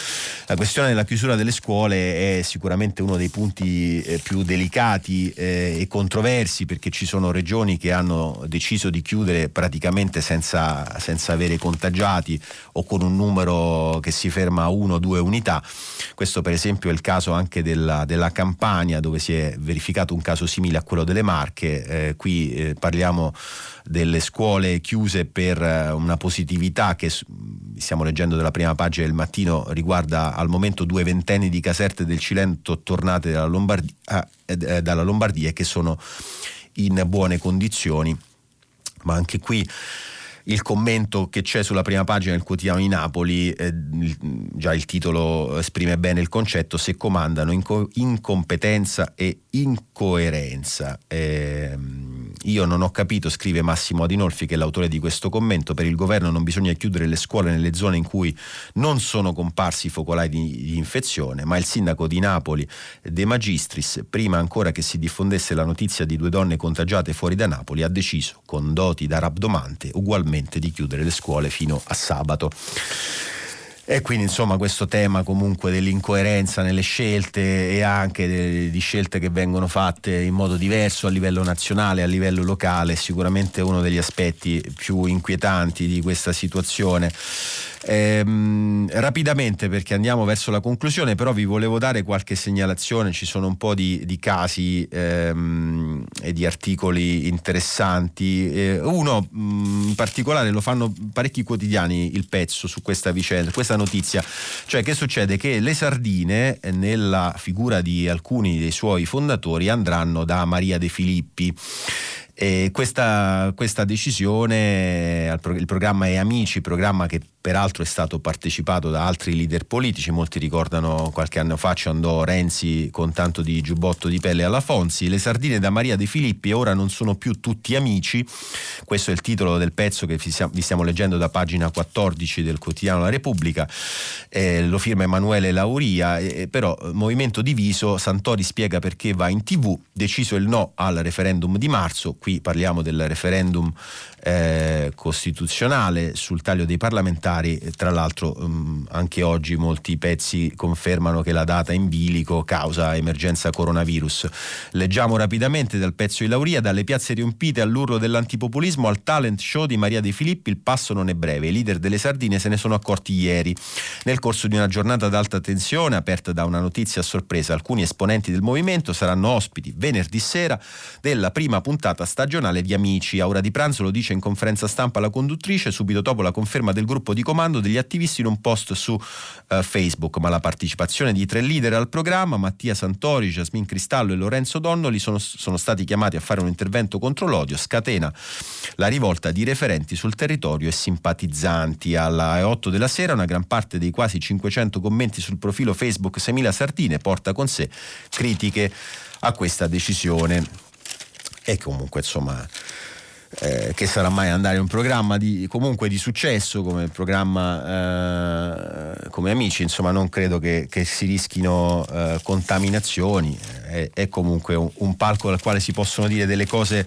La questione della chiusura delle scuole è sicuramente uno dei punti eh, più delicati eh, e controversi perché ci sono regioni che hanno deciso di chiudere praticamente senza, senza avere contagiati o con un numero che si ferma a uno o due unità. Questo per esempio è il caso anche della, della Campania dove si è verificato un caso simile a quello delle Marche. Eh, qui eh, parliamo delle scuole chiuse per eh, una positività che stiamo leggendo dalla prima pagina del mattino riguarda al momento due ventenni di caserte del Cilento tornate dalla Lombardia, eh, eh, dalla Lombardia che sono in buone condizioni. Ma anche qui il commento che c'è sulla prima pagina del quotidiano di Napoli, eh, già il titolo esprime bene il concetto, se comandano inco- incompetenza e incoerenza. Eh, io non ho capito, scrive Massimo Adinolfi, che è l'autore di questo commento, per il governo non bisogna chiudere le scuole nelle zone in cui non sono comparsi focolai di, di infezione, ma il sindaco di Napoli, De Magistris, prima ancora che si diffondesse la notizia di due donne contagiate fuori da Napoli, ha deciso, con doti da rabdomante, ugualmente di chiudere le scuole fino a sabato. E quindi insomma questo tema comunque dell'incoerenza nelle scelte e anche di scelte che vengono fatte in modo diverso a livello nazionale, a livello locale, è sicuramente uno degli aspetti più inquietanti di questa situazione. Ehm, rapidamente perché andiamo verso la conclusione, però vi volevo dare qualche segnalazione, ci sono un po' di, di casi ehm, e di articoli interessanti. Eh, uno mh, mm, in particolare lo fanno parecchi quotidiani il pezzo su questa vicenda, questa notizia, cioè che succede? Che le sardine nella figura di alcuni dei suoi fondatori andranno da Maria De Filippi. Questa, questa decisione, il programma è Amici, programma che peraltro è stato partecipato da altri leader politici, molti ricordano qualche anno fa ci andò Renzi con tanto di giubbotto di pelle alla Fonzi, le sardine da Maria De Filippi ora non sono più tutti amici, questo è il titolo del pezzo che vi stiamo leggendo da pagina 14 del quotidiano La Repubblica, eh, lo firma Emanuele Lauria, eh, però movimento diviso, Santori spiega perché va in tv, deciso il no al referendum di marzo, qui parliamo del referendum eh, costituzionale sul taglio dei parlamentari, tra l'altro um, anche oggi molti pezzi confermano che la data in bilico causa emergenza coronavirus. Leggiamo rapidamente dal pezzo di Lauria, dalle piazze riempite all'urlo dell'antipopulismo al talent show di Maria De Filippi, il passo non è breve, i leader delle sardine se ne sono accorti ieri. Nel corso di una giornata ad alta tensione, aperta da una notizia a sorpresa, alcuni esponenti del movimento saranno ospiti venerdì sera della prima puntata stagionale di Amici. A ora di pranzo lo dice in conferenza stampa la conduttrice subito dopo la conferma del gruppo di comando degli attivisti in un post su uh, Facebook, ma la partecipazione di tre leader al programma, Mattia Santori, Jasmine Cristallo e Lorenzo Donnoli, sono, sono stati chiamati a fare un intervento contro l'odio, scatena la rivolta di referenti sul territorio e simpatizzanti. Alla 8 della sera una gran parte dei quasi 500 commenti sul profilo Facebook 6000 Sardine porta con sé critiche a questa decisione. E comunque insomma eh, che sarà mai andare un programma di, comunque di successo come programma eh, come amici insomma non credo che, che si rischino eh, contaminazioni è, è comunque un, un, palco dal quale si possono dire delle cose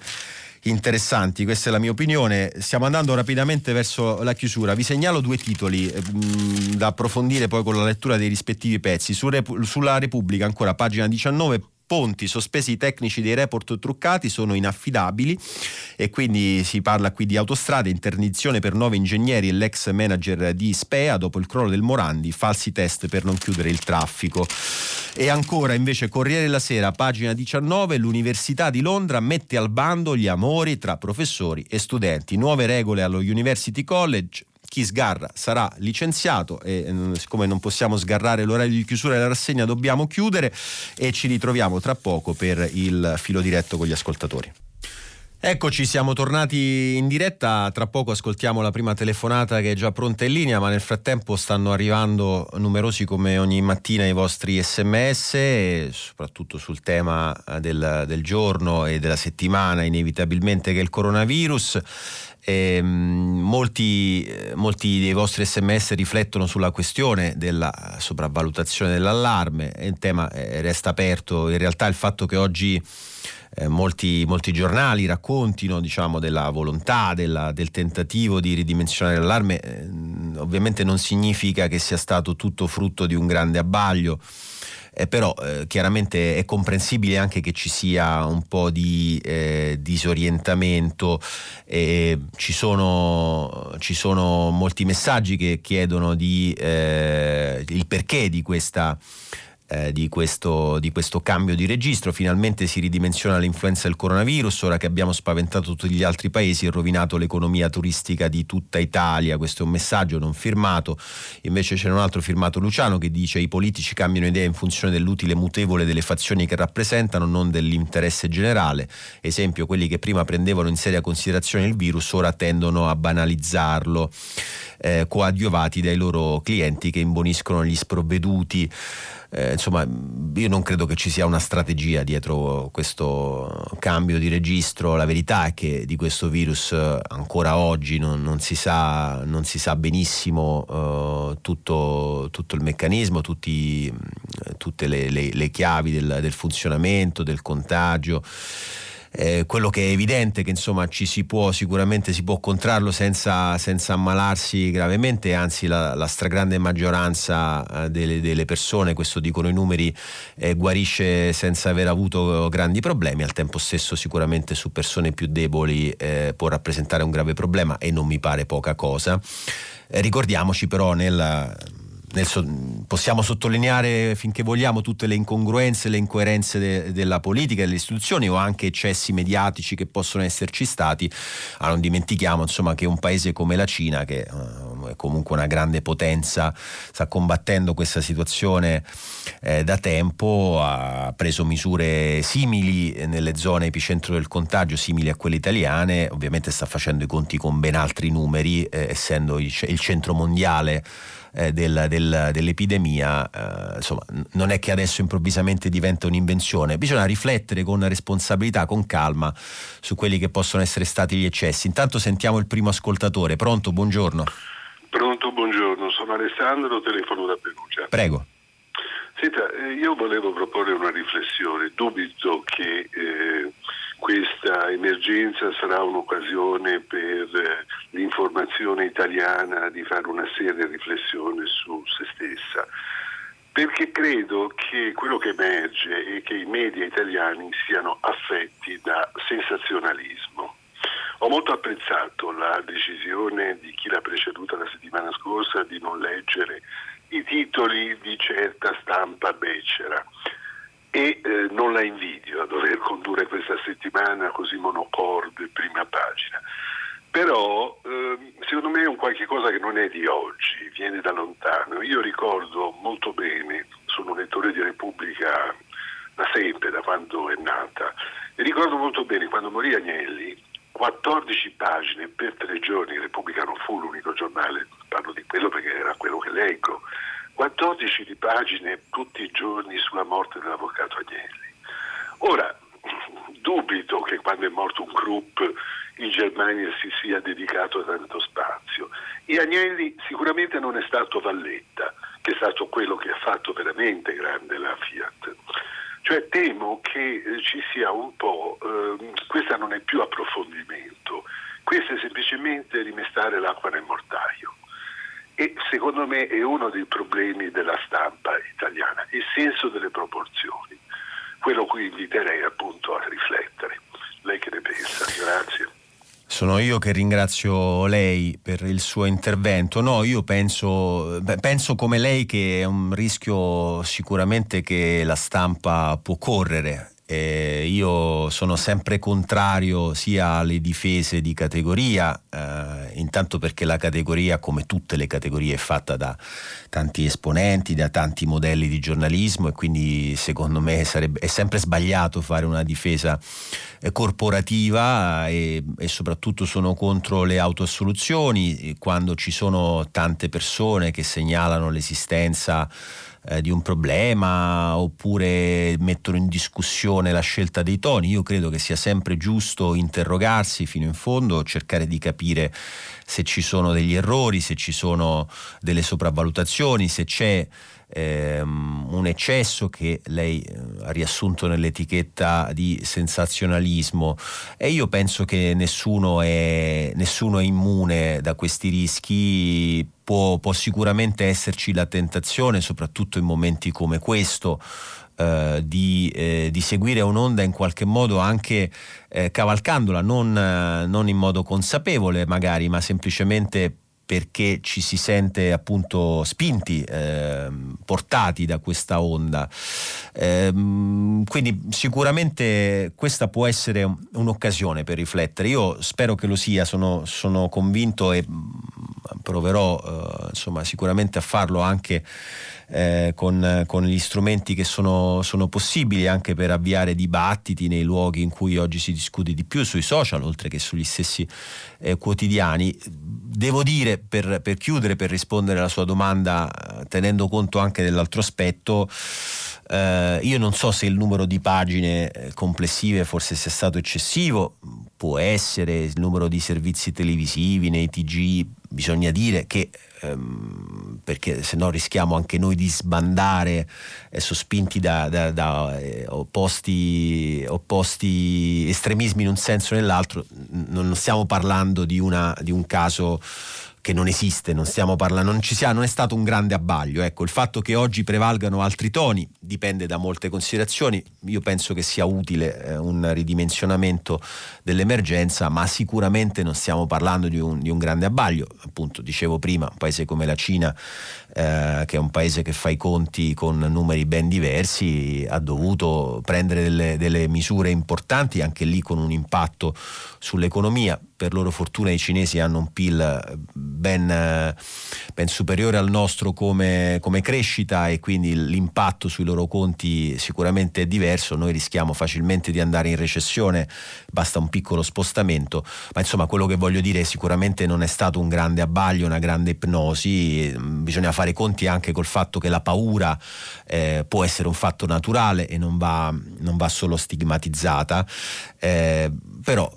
interessanti, questa è la mia opinione. Stiamo andando rapidamente verso la chiusura. Vi segnalo due titoli mh, mm, da approfondire poi con la lettura dei rispettivi pezzi. Su Rep- sulla Repubblica, ancora pagina 19, ponti, sospesi i tecnici dei report truccati, sono inaffidabili e quindi si parla qui di autostrade, interdizione per nove ingegneri e l'ex manager di Spea dopo il crollo del Morandi, falsi test per non chiudere il traffico. E ancora invece Corriere della Sera, pagina 19, l'Università di Londra mette al bando gli amori tra professori e studenti, nuove regole allo University College, chi sgarra sarà licenziato e mm, siccome non possiamo sgarrare l'orario di chiusura della rassegna dobbiamo chiudere e ci ritroviamo tra poco per il filo diretto con gli ascoltatori. Eccoci, siamo tornati in diretta, tra poco ascoltiamo la prima telefonata che è già pronta in linea, ma nel frattempo stanno arrivando numerosi come ogni mattina i vostri sms, soprattutto sul tema eh, del, del giorno e della settimana, inevitabilmente che è il coronavirus. E, ehm, molti, eh, molti, dei vostri sms riflettono sulla questione della sopravvalutazione dell'allarme, il tema eh, resta aperto, in realtà il fatto che oggi eh, molti, molti, giornali raccontino diciamo, della volontà, della, del tentativo di ridimensionare l'allarme, eh, ovviamente non significa che sia stato tutto frutto di un grande abbaglio. Eh, però eh, chiaramente è comprensibile anche che ci sia un po' di eh, disorientamento, ci sono, ci, sono, molti messaggi che chiedono di, eh, il perché di questa eh, di, questo, di, questo, cambio di registro. Finalmente si ridimensiona l'influenza del coronavirus, ora che abbiamo spaventato tutti gli altri paesi e rovinato l'economia turistica di tutta Italia. Questo è un messaggio non firmato. Invece c'è un altro firmato Luciano che dice i politici cambiano idea in funzione dell'utile mutevole delle fazioni che rappresentano, non dell'interesse generale. Esempio, quelli che prima prendevano in seria considerazione il virus ora tendono a banalizzarlo eh, coadiuvati dai loro clienti che imboniscono gli sprovveduti. Eh, insomma, io non credo che ci sia una strategia dietro questo cambio di registro. La verità è che di questo virus eh, ancora oggi non, non, si, sa, non si, sa, benissimo uh, tutto, tutto, il meccanismo, tutti, tutte le, le, le chiavi del, del funzionamento, del contagio. Eh, quello che è evidente che insomma ci si può sicuramente si può contrarlo senza, senza ammalarsi gravemente, anzi la, la stragrande maggioranza eh, delle, delle, persone, questo dicono i numeri, eh, guarisce senza aver avuto grandi problemi, al tempo stesso sicuramente su persone più deboli eh, può rappresentare un grave problema e non mi pare poca cosa. Eh, ricordiamoci però nel So, possiamo sottolineare finché vogliamo tutte le incongruenze, le incoerenze de, della politica e delle istituzioni o anche eccessi mediatici che possono esserci stati, ma non dimentichiamo insomma, che un paese come la Cina, che uh, comunque una grande potenza, sta combattendo questa situazione eh, da tempo, ha preso misure simili nelle zone epicentro del contagio, simili a quelle italiane, ovviamente sta facendo i conti con ben altri numeri, eh, essendo il, il centro mondiale eh, del, del, dell'epidemia, eh, insomma, non è che adesso improvvisamente diventa un'invenzione, bisogna riflettere con responsabilità, con calma su quelli che possono essere stati gli eccessi. Intanto sentiamo il primo ascoltatore. Pronto, buongiorno. Pronto, buongiorno, sono Alessandro, telefono da Perugia. Prego. Senta, eh, io volevo proporre una riflessione. Dubito che eh, questa emergenza sarà un'occasione per eh, l'informazione italiana di fare una seria riflessione su se stessa. Perché credo che quello che emerge è che i media italiani siano affetti da sensazionalismo. Ho molto apprezzato la decisione di chi l'ha preceduta la settimana scorsa di non leggere i titoli di certa stampa becera e eh, non la invidio a dover condurre questa settimana così monocorde, prima pagina. Però eh, secondo me è un qualche cosa che non è di oggi, viene da lontano. Io ricordo molto bene, sono lettore di Repubblica da sempre, da quando è nata, e ricordo molto bene quando morì Agnelli, 14 pagine per tre giorni, Repubblica non fu l'unico giornale, parlo di quello perché era quello che leggo, 14 di pagine tutti i giorni sulla morte dell'avvocato Agnelli. Ora, <clears throat> dubito che quando è morto un Krupp in Germania si sia dedicato tanto spazio. E Agnelli sicuramente non è stato Valletta, che è stato quello che ha fatto veramente grande la Fiat. Cioè temo che ci sia un po', eh, questa non è più approfondimento, questo è semplicemente rimestare l'acqua nel mortaio. E secondo me è uno dei problemi della stampa italiana, il senso delle proporzioni. quello cui inviterei appunto a riflettere. Lei che ne pensa? Grazie. Sono io che ringrazio lei per il suo intervento. No, io penso, penso, come lei che è un rischio sicuramente che la stampa può correre eh, io sono sempre contrario sia alle difese di categoria, eh, intanto perché la categoria, come tutte le categorie, è fatta da tanti esponenti, da tanti modelli di giornalismo e quindi secondo me sarebbe, è sempre sbagliato fare una difesa eh, corporativa e, e, soprattutto sono contro le autoassoluzioni quando ci sono tante persone che segnalano l'esistenza eh, di un problema oppure mettono in discussione la scelta dei toni. Io credo che sia sempre giusto interrogarsi fino in fondo, cercare di capire se ci sono degli errori, se ci sono delle sopravvalutazioni, se c'è ehm, un eccesso che lei eh, ha riassunto nell'etichetta di sensazionalismo. E io penso che nessuno è, nessuno è immune da questi rischi, può, può sicuramente esserci la tentazione, soprattutto in momenti come questo, Uh, di, eh, di, seguire un'onda in qualche modo anche eh, cavalcandola, non, eh, non, in modo consapevole magari, ma semplicemente perché ci si sente appunto spinti, eh, portati da questa onda. Eh, quindi sicuramente questa può essere un'occasione per riflettere. Io spero che lo sia, sono, sono convinto e mm, proverò eh, insomma, sicuramente a farlo anche eh, con, con, gli strumenti che sono, sono, possibili anche per avviare dibattiti nei luoghi in cui oggi si discute di più, sui social, oltre che sugli stessi eh, quotidiani. Devo dire, per, per, chiudere, per rispondere alla sua domanda, tenendo conto anche dell'altro aspetto, eh, io non so se il numero di pagine eh, complessive forse sia stato eccessivo, può essere il numero di servizi televisivi nei TG, bisogna dire che ehm, perché se no rischiamo anche noi di sbandare eh, sospinti da, da, da eh, opposti, opposti, estremismi in un senso o nell'altro, non stiamo parlando di, una, di un caso che non esiste, non stiamo parlando, non, ci sia, non è stato un grande abbaglio. Ecco, il fatto che oggi prevalgano altri toni dipende da molte considerazioni. Io penso che sia utile eh, un ridimensionamento dell'emergenza, ma sicuramente non stiamo parlando di un, di un grande abbaglio. Appunto, dicevo prima, un paese come la Cina, eh, che è un paese che fa i conti con numeri ben diversi, ha dovuto prendere delle, delle misure importanti, anche lì con un impatto sull'economia. Per loro fortuna i cinesi hanno un PIL ben, ben superiore al nostro come, come, crescita e quindi l'impatto sui loro conti sicuramente è diverso, noi rischiamo facilmente di andare in recessione, basta un piccolo spostamento, ma insomma quello che voglio dire è sicuramente non è stato un grande abbaglio, una grande ipnosi, bisogna fare conti anche col fatto che la paura eh, può essere un fatto naturale e non va, non va solo stigmatizzata, eh, però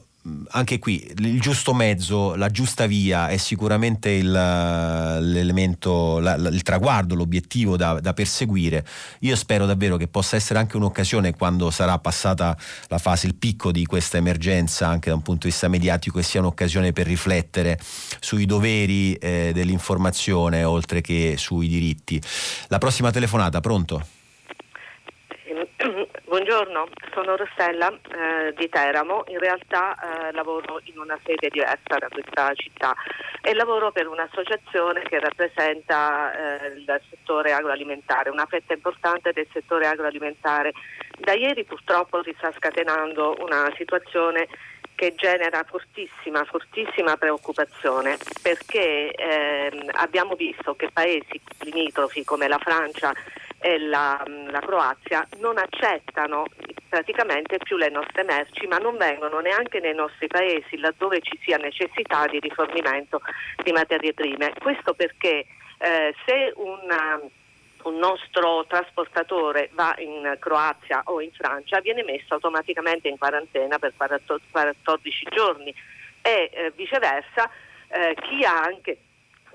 anche qui il giusto mezzo, la giusta via è sicuramente il, l'elemento, la, il traguardo, l'obiettivo da, da, perseguire. Io spero davvero che possa essere anche un'occasione quando sarà passata la fase, il picco di questa emergenza, anche da un punto di vista mediatico, e sia un'occasione per riflettere sui doveri eh, dell'informazione oltre che sui diritti. La prossima telefonata, pronto? Buongiorno, sono Rossella eh, di Teramo, in realtà eh, lavoro in una sede diversa da questa città e lavoro per un'associazione che rappresenta eh, il settore agroalimentare, una fetta importante del settore agroalimentare. Da ieri purtroppo si sta scatenando una situazione che genera fortissima, fortissima preoccupazione perché ehm, abbiamo visto che paesi limitrofi come la Francia e la, la, Croazia non accettano praticamente più le nostre merci, ma non vengono neanche nei nostri paesi laddove ci sia necessità di rifornimento di materie prime. Questo perché eh, se una, un nostro trasportatore va in Croazia o in Francia viene messo automaticamente in quarantena per 14 giorni e eh, viceversa eh, chi ha anche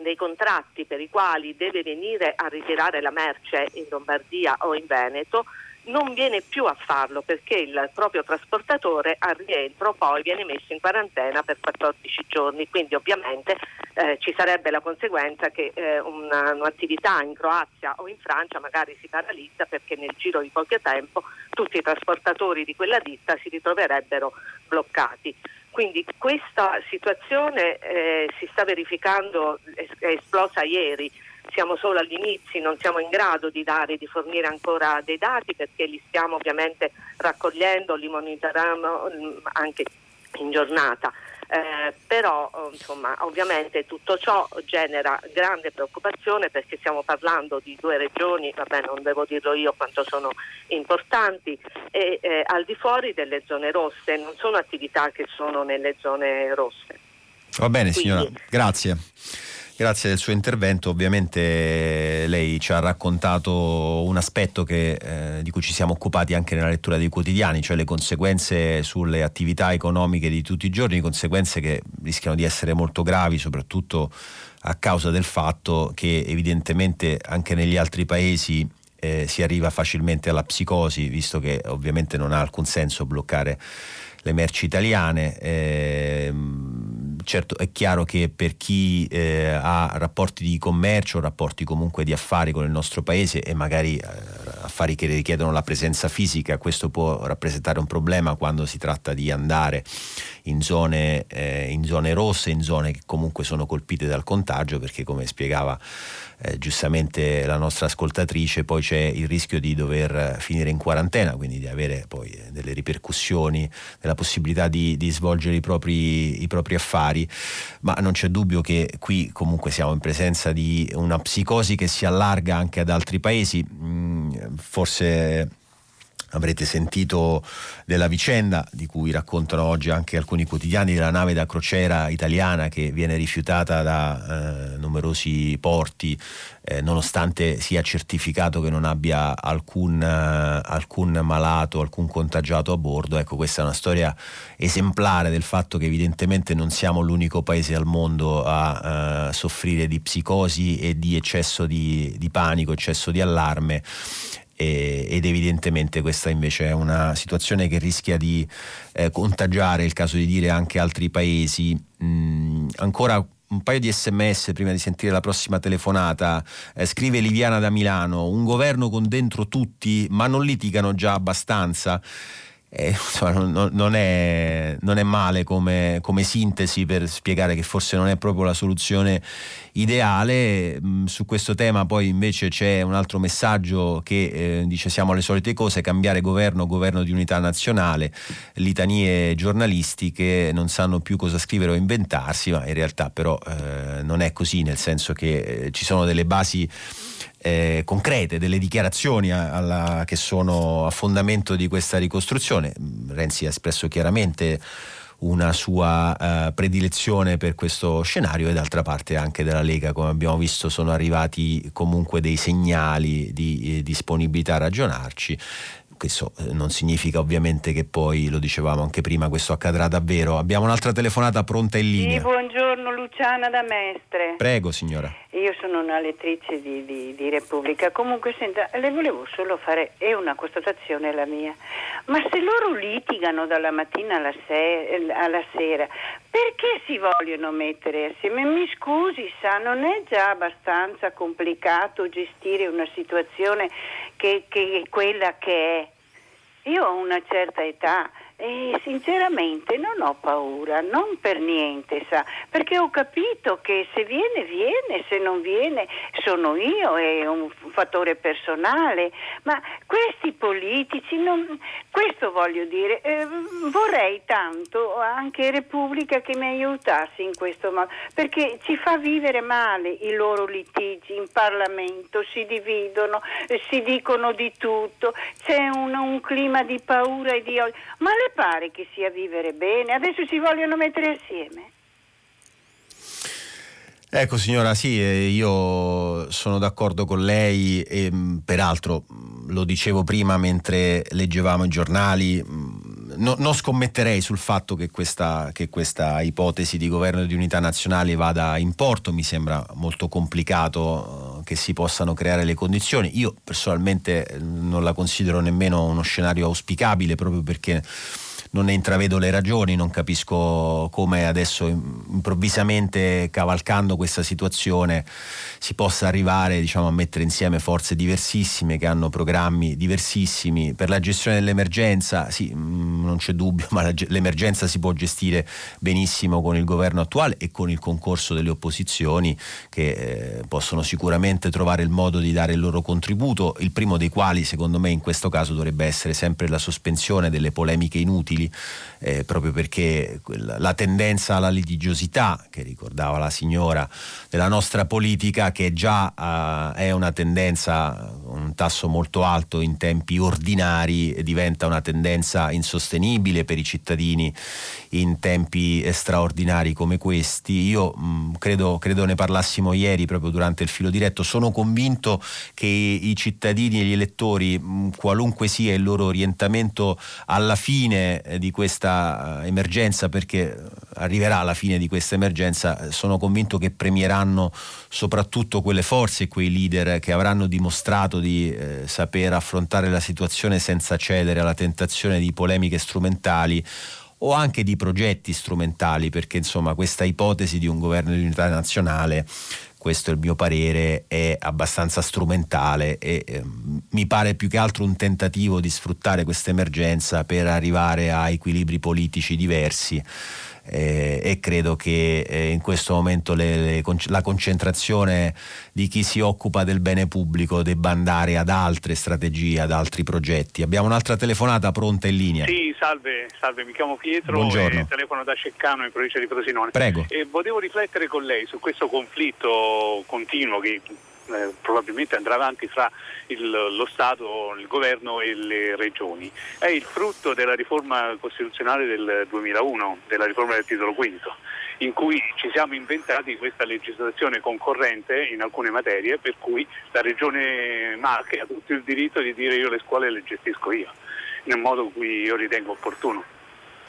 dei contratti per i quali deve venire a ritirare la merce in Lombardia o in Veneto non viene più a farlo perché il proprio trasportatore al rientro poi viene messo in quarantena per 14 giorni, quindi ovviamente eh, ci sarebbe la conseguenza che eh, una, un'attività in Croazia o in Francia magari si paralizza perché nel giro di qualche tempo tutti i trasportatori di quella ditta si ritroverebbero bloccati. Quindi questa situazione eh, si sta verificando, è esplosa ieri siamo solo agli inizi, non siamo in grado di dare, di fornire ancora dei dati perché li stiamo ovviamente raccogliendo, li monitorando mm, anche in giornata. Eh, però insomma, ovviamente tutto ciò genera grande preoccupazione perché stiamo parlando di due regioni, vabbè non devo dirlo io quanto sono importanti, e eh, al di fuori delle zone rosse, non sono attività che sono nelle zone rosse. Va bene Quindi, signora, grazie. Grazie del suo intervento, ovviamente lei ci ha raccontato un aspetto che, eh, di cui ci siamo occupati anche nella lettura dei quotidiani, cioè le conseguenze sulle attività economiche di tutti i giorni, conseguenze che rischiano di essere molto gravi, soprattutto a causa del fatto che evidentemente anche negli altri paesi eh, si arriva facilmente alla psicosi, visto che ovviamente non ha alcun senso bloccare le merci italiane. Eh, certo è chiaro che per chi eh, ha rapporti di commercio, rapporti comunque di affari con il nostro paese e magari eh, affari che richiedono la presenza fisica, questo può rappresentare un problema quando si tratta di andare in zone, eh, in zone rosse, in zone che comunque sono colpite dal contagio, perché come spiegava eh, giustamente la nostra ascoltatrice, poi c'è il rischio di dover finire in quarantena, quindi di avere poi eh, delle ripercussioni, della possibilità di, di svolgere i propri, i propri affari, ma non c'è dubbio che qui comunque siamo in presenza di una psicosi che si allarga anche ad altri paesi, mm, forse avrete sentito della vicenda di cui raccontano oggi anche alcuni quotidiani della nave da crociera italiana che viene rifiutata da eh, numerosi porti eh, nonostante sia certificato che non abbia alcun, eh, alcun, malato, alcun contagiato a bordo. Ecco, questa è una storia esemplare del fatto che evidentemente non siamo l'unico paese al mondo a eh, soffrire di psicosi e di eccesso di, di panico, eccesso di allarme ed evidentemente questa invece è una situazione che rischia di eh, contagiare, il caso di dire, anche altri paesi. Mm, ancora un paio di sms prima di sentire la prossima telefonata. Eh, scrive Liviana da Milano: Un governo con dentro tutti, ma non litigano già abbastanza eh, non, non, è, non, è, male come, come, sintesi per spiegare che forse non è proprio la soluzione ideale. Mm, su questo tema poi invece c'è un altro messaggio che eh, dice siamo alle solite cose, cambiare governo, governo di unità nazionale, litanie giornalistiche non sanno più cosa scrivere o inventarsi, ma in realtà però eh, non è così, nel senso che eh, ci sono delle basi eh, concrete, delle dichiarazioni alla, che sono a fondamento di questa ricostruzione. Renzi ha espresso chiaramente una sua uh, predilezione per questo scenario e d'altra parte anche della Lega, come abbiamo visto sono arrivati comunque dei segnali di eh, disponibilità a ragionarci questo eh, non significa ovviamente che poi, lo dicevamo anche prima, questo accadrà davvero. Abbiamo un'altra telefonata pronta in linea. Sì, buongiorno Luciana da Mestre. Prego signora. Io sono una lettrice di, di, di Repubblica, comunque senta, le volevo solo fare, è una constatazione la mia, ma se loro litigano dalla mattina alla, se- alla sera, perché si vogliono mettere assieme? Mi scusi, sa, non è già abbastanza complicato gestire una situazione che, che è quella che è? Io ho una certa età e sinceramente non ho paura, non per niente, sa, perché ho capito che se viene, viene, se non viene sono io, è un fattore personale, ma questi politici, non, questo voglio dire, eh, vorrei tanto anche Repubblica che mi aiutasse in questo modo, perché ci fa vivere male i loro litigi in Parlamento, si dividono, eh, si dicono di tutto, c'è un, un clima di paura e di odio, le pare che sia vivere bene? Adesso si vogliono mettere assieme. Ecco signora, sì, eh, io sono d'accordo con lei e mm, peraltro lo dicevo prima mentre leggevamo i giornali, mm, no, non scommetterei sul fatto che questa, che questa, ipotesi di governo di unità nazionale vada in porto, mi sembra molto complicato che si possano creare le condizioni. Io personalmente non la considero nemmeno uno scenario auspicabile proprio perché non ne intravedo le ragioni, non capisco come adesso improvvisamente cavalcando questa situazione si possa arrivare diciamo, a mettere insieme forze diversissime che hanno programmi diversissimi. Per la gestione dell'emergenza, sì, mm, non c'è dubbio, <laughs> ma l'emergenza si può gestire benissimo con il governo attuale e con il concorso delle opposizioni che eh, possono sicuramente trovare il modo di dare il loro contributo, il primo dei quali secondo me in questo caso dovrebbe essere sempre la sospensione delle polemiche inutili possibili, eh, proprio perché la tendenza alla litigiosità, che ricordava la signora, della nostra politica, che già eh, è una tendenza, un tasso molto alto in tempi ordinari, diventa una tendenza insostenibile per i cittadini in tempi straordinari come questi. Io mh, credo, credo ne parlassimo ieri proprio durante il filo diretto, sono convinto che i cittadini e gli elettori, mh, qualunque sia il loro orientamento, alla fine eh, di questa eh, emergenza, perché arriverà alla fine di questa emergenza, sono convinto che premieranno soprattutto quelle forze e quei leader che avranno dimostrato di eh, saper affrontare la situazione senza cedere alla tentazione di polemiche strumentali o anche di progetti strumentali, perché insomma questa ipotesi di un governo di unità nazionale questo è il mio parere, è abbastanza strumentale e eh, mi pare più che altro un tentativo di sfruttare questa emergenza per arrivare a equilibri politici diversi eh, e credo che eh, in questo momento le, le, la concentrazione di chi si occupa del bene pubblico debba andare ad altre strategie, ad altri progetti. Abbiamo un'altra telefonata pronta in linea. Sì, salve, salve mi chiamo Pietro Buongiorno. e telefono da Ceccano in provincia di Frosinone. Prego. E volevo riflettere con lei su questo conflitto continuo che eh, probabilmente andrà avanti fra il, lo Stato, il governo e le regioni. È il frutto della riforma costituzionale del 2001, della riforma del titolo quinto, in cui ci siamo inventati questa legislazione concorrente in alcune materie per cui la regione Marche ha tutto il diritto di dire io le scuole le gestisco io, nel modo in cui io ritengo opportuno.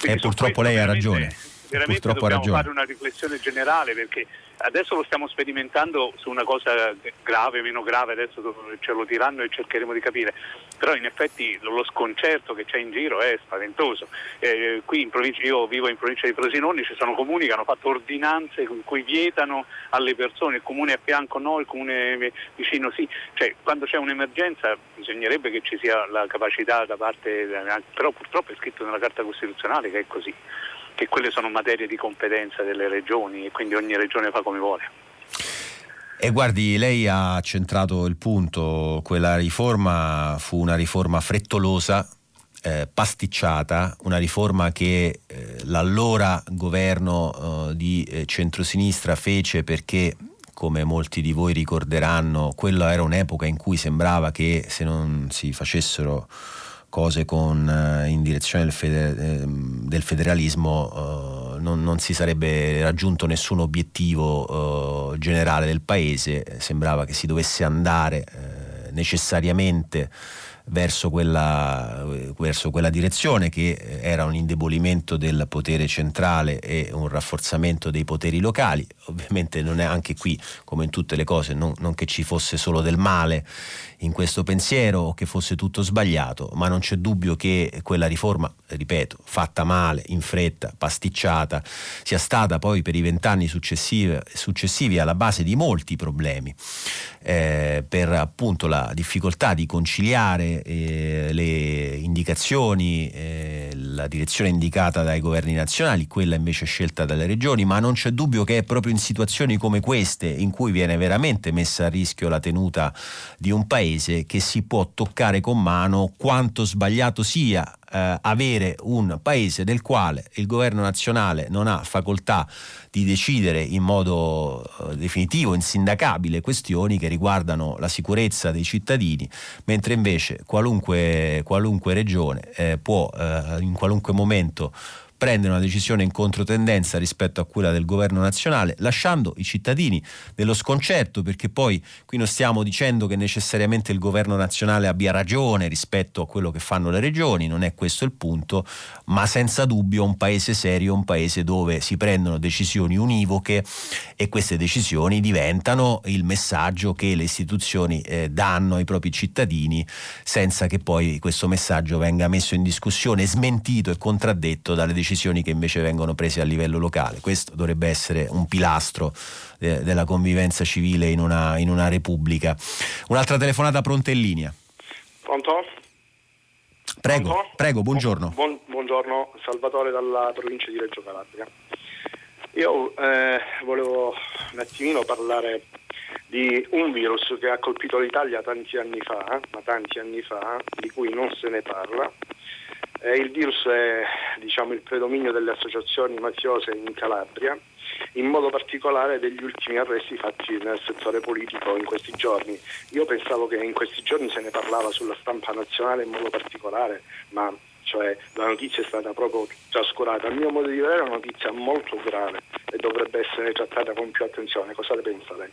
e purtroppo lei ha ragione. Veramente purtroppo dobbiamo ragione. fare una riflessione generale perché adesso lo stiamo sperimentando su una cosa grave, meno grave, adesso ce lo diranno e cercheremo di capire, però in effetti lo sconcerto che c'è in giro è spaventoso. Eh, provincia, io vivo in provincia di Frosinone, ci sono comuni che hanno fatto ordinanze con cui vietano alle persone, il comune a fianco no, il comune vicino sì, cioè quando c'è un'emergenza bisognerebbe che ci sia la capacità da parte, però purtroppo è scritto nella Carta Costituzionale che è così che quelle sono materie di competenza delle regioni e quindi ogni regione fa come vuole. E guardi, lei ha centrato il punto, quella riforma fu una riforma frettolosa, eh, pasticciata, una riforma che eh, l'allora governo eh, di eh, centrosinistra fece perché come molti di voi ricorderanno, quella era un'epoca in cui sembrava che se non si facessero cose con, eh, in direzione del, feder- ehm, del federalismo uh, non, non, si sarebbe raggiunto nessun obiettivo uh, generale del paese, sembrava che si dovesse andare uh, necessariamente verso quella, verso quella, direzione che era un indebolimento del potere centrale e un rafforzamento dei poteri locali. Ovviamente non è anche qui, come in tutte le cose, non, non che ci fosse solo del male in questo pensiero o che fosse tutto sbagliato, ma non c'è dubbio che quella riforma, ripeto, fatta male, in fretta, pasticciata, sia stata poi per i vent'anni successivi, successivi alla base di molti problemi, eh, per appunto la difficoltà di conciliare eh, le indicazioni, eh, la direzione indicata dai governi nazionali, quella invece scelta dalle regioni, ma non c'è dubbio che è proprio in situazioni come queste in cui viene veramente messa a rischio la tenuta di un paese paese che si può toccare con mano quanto sbagliato sia eh, avere un paese del quale il governo nazionale non ha facoltà di decidere in modo eh, definitivo, insindacabile, questioni che riguardano la sicurezza dei cittadini, mentre invece qualunque, qualunque regione eh, può eh, in qualunque momento prendere una decisione in controtendenza rispetto a quella del governo nazionale, lasciando i cittadini dello sconcerto, perché poi qui non stiamo dicendo che necessariamente il governo nazionale abbia ragione rispetto a quello che fanno le regioni, non è questo il punto, ma senza dubbio un paese serio, un paese dove si prendono decisioni univoche e queste decisioni diventano il messaggio che le istituzioni eh, danno ai propri cittadini senza che poi questo messaggio venga messo in discussione, smentito e contraddetto dalle decisioni che invece vengono prese a livello locale. Questo dovrebbe essere un pilastro eh, della convivenza civile in una, in una Repubblica. Un'altra telefonata pronta in linea. Pronto? Prego, Pronto? prego, buongiorno. Buon, buongiorno, Salvatore dalla provincia di Reggio Calabria. Io eh, volevo un attimino parlare di un virus che ha colpito l'Italia tanti anni fa, ma tanti anni fa, di cui non se ne parla. Eh, il virus è diciamo, il predominio delle associazioni mafiose in Calabria, in modo particolare degli ultimi arresti fatti nel settore politico in questi giorni. Io pensavo che in questi giorni se ne parlava sulla stampa nazionale in modo particolare, ma cioè la notizia è stata proprio trascurata. A mio modo di vedere è una notizia molto grave e dovrebbe essere trattata con più attenzione. Cosa ne pensa lei?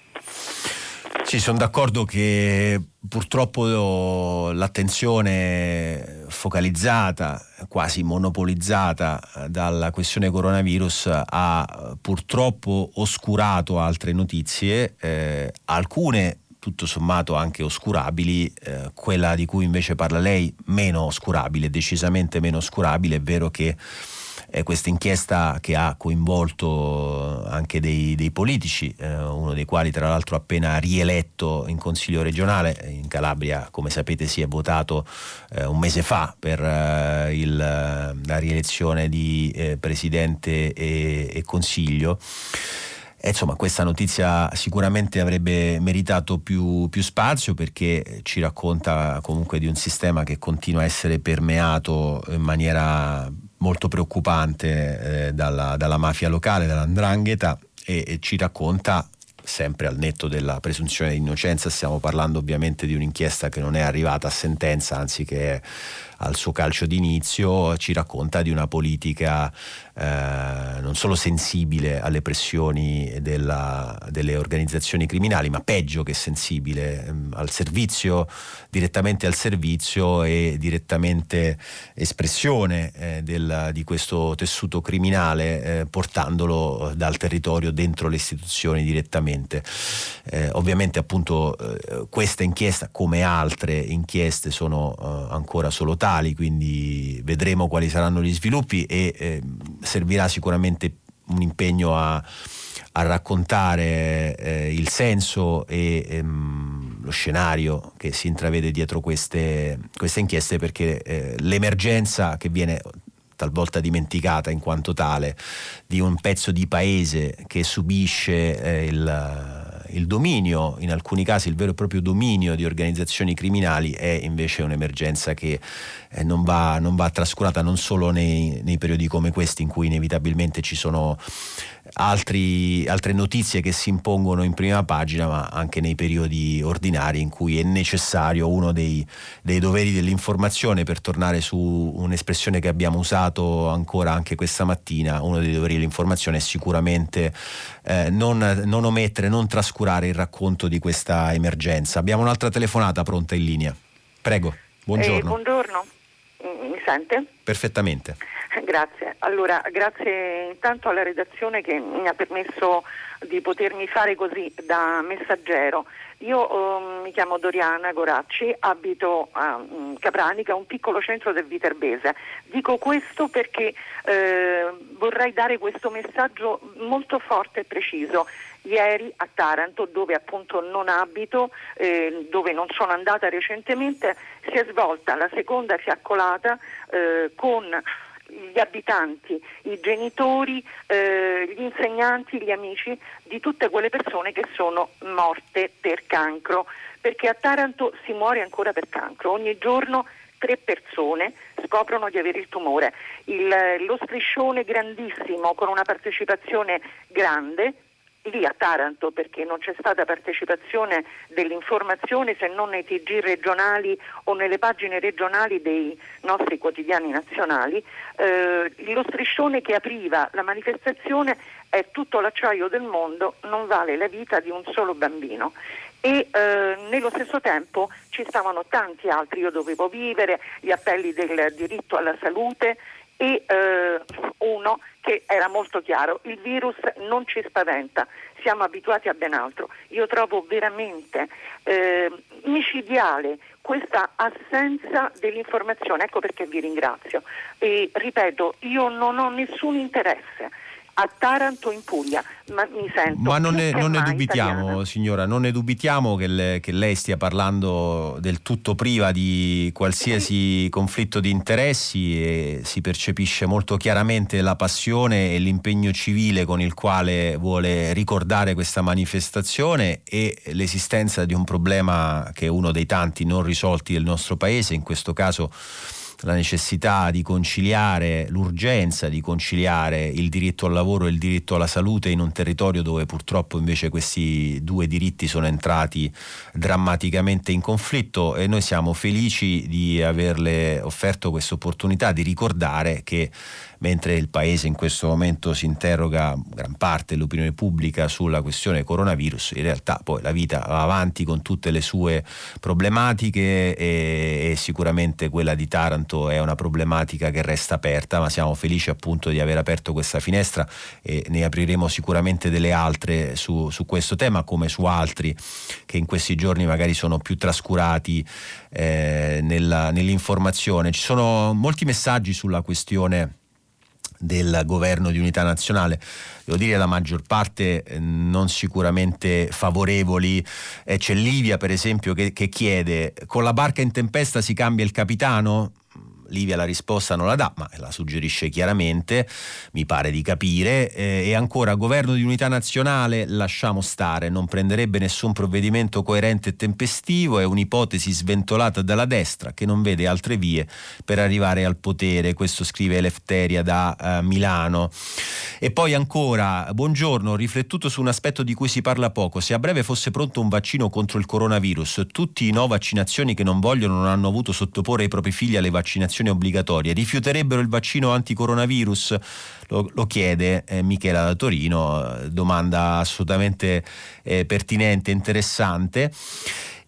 Sì, sono d'accordo che purtroppo l'attenzione focalizzata, quasi monopolizzata dalla questione coronavirus ha purtroppo oscurato altre notizie, eh, alcune tutto sommato anche oscurabili, eh, quella di cui invece parla lei meno oscurabile, decisamente meno oscurabile, è vero che eh, questa inchiesta che ha coinvolto anche dei, dei politici, eh, uno dei quali tra l'altro appena rieletto in Consiglio regionale, in Calabria come sapete si è votato eh, un mese fa per eh, il, la rielezione di eh, Presidente e, e Consiglio. E insomma, questa notizia sicuramente avrebbe meritato più, più, spazio perché ci racconta comunque di un sistema che continua a essere permeato in maniera molto preoccupante eh, dalla, dalla, mafia locale, dall'andrangheta e, e ci racconta sempre al netto della presunzione di innocenza, stiamo parlando ovviamente di un'inchiesta che non è arrivata a sentenza, anzi che è al suo calcio d'inizio, ci racconta di una politica eh, non solo sensibile alle pressioni della, delle organizzazioni criminali, ma peggio che sensibile ehm, al servizio, direttamente al servizio e direttamente espressione eh, del, di questo tessuto criminale, eh, portandolo dal territorio dentro le istituzioni direttamente. Eh, ovviamente appunto eh, questa inchiesta, come altre inchieste, sono ancora solo tali, quindi vedremo quali saranno gli sviluppi e ehm, servirà sicuramente un impegno a, a raccontare eh, il senso e ehm, lo scenario che si intravede dietro queste, queste inchieste perché eh, l'emergenza che viene talvolta dimenticata in quanto tale di un pezzo di paese che subisce eh, il il dominio, in alcuni casi il vero e proprio dominio di organizzazioni criminali è invece un'emergenza che eh, non, va, non, va, trascurata non solo nei, nei periodi come questi in cui inevitabilmente ci sono altri, altre notizie che si impongono in prima pagina, ma anche nei periodi ordinari in cui è necessario uno dei, dei doveri dell'informazione, per tornare su un'espressione che abbiamo usato ancora anche questa mattina, uno dei doveri dell'informazione è sicuramente eh, non, non omettere, non trascurare il racconto di questa emergenza. Abbiamo un'altra telefonata pronta in linea. Prego, buongiorno. Eh, buongiorno, mi sente? Perfettamente. <laughs> Grazie. Allora, grazie intanto alla redazione che mi ha permesso di potermi fare così da messaggero. Io um, mi chiamo Doriana Goracci, abito a um, Capranica, un piccolo centro del Viterbese. Dico questo perché eh, vorrei dare questo messaggio molto forte e preciso. Ieri a Taranto, dove appunto non abito, eh, dove non sono andata recentemente, si è svolta la seconda fiaccolata eh, con gli abitanti, i genitori, eh, gli insegnanti, gli amici di tutte quelle persone che sono morte per cancro, perché a Taranto si muore ancora per cancro, ogni giorno tre persone scoprono di avere il tumore. Il, lo striscione grandissimo con una partecipazione grande lì a Taranto perché non c'è stata partecipazione dell'informazione se non nei TG regionali o nelle pagine regionali dei nostri quotidiani nazionali, eh, lo striscione che apriva la manifestazione è tutto l'acciaio del mondo, non vale la vita di un solo bambino. E eh, nello stesso tempo ci stavano tanti altri, io dovevo vivere, gli appelli del diritto alla salute e eh, uno che era molto chiaro, il virus non ci spaventa, siamo abituati a ben altro. Io trovo veramente eh, micidiale questa assenza dell'informazione, ecco perché vi ringrazio. E ripeto, io non ho nessun interesse a Taranto in Puglia, ma mi sento... Ma non, ne, non ne dubitiamo, italiana. signora, non ne dubitiamo che, le, che, lei stia parlando del tutto priva di qualsiasi conflitto di interessi e si percepisce molto chiaramente la passione e l'impegno civile con il quale vuole ricordare questa manifestazione e l'esistenza di un problema che è uno dei tanti non risolti del nostro paese, in questo caso la necessità di conciliare, l'urgenza di conciliare il diritto al lavoro e il diritto alla salute in un territorio dove purtroppo invece questi due diritti sono entrati drammaticamente in conflitto e noi siamo felici di averle offerto questa opportunità di ricordare che mentre il Paese in questo momento si interroga gran parte dell'opinione pubblica sulla questione coronavirus, in realtà poi la vita va avanti con tutte le sue problematiche e, e sicuramente quella di Taranto è una problematica che resta aperta, ma siamo felici appunto di aver aperto questa finestra e ne apriremo sicuramente delle altre su, su questo tema come su altri che in questi giorni magari sono più trascurati eh, nella, nell'informazione. Ci sono molti messaggi sulla questione del governo di unità nazionale, devo dire la maggior parte eh, non sicuramente favorevoli, eh, c'è Livia per esempio che, che chiede con la barca in tempesta si cambia il capitano? Livia la risposta non la dà, ma la suggerisce chiaramente, mi pare di capire. Eh, e ancora, governo di unità nazionale, lasciamo stare, non prenderebbe nessun provvedimento coerente e tempestivo, è un'ipotesi sventolata dalla destra che non vede altre vie per arrivare al potere. Questo scrive Elefteria da uh, Milano. E poi ancora, buongiorno, ho riflettuto su un aspetto di cui si parla poco. Se a breve fosse pronto un vaccino contro il coronavirus, tutti i no vaccinazioni che non vogliono non hanno avuto sottoporre i propri figli alle vaccinazioni obbligatorie, rifiuterebbero il vaccino anticoronavirus? Lo, lo chiede eh, Michela da Torino, eh, domanda assolutamente eh, pertinente, interessante.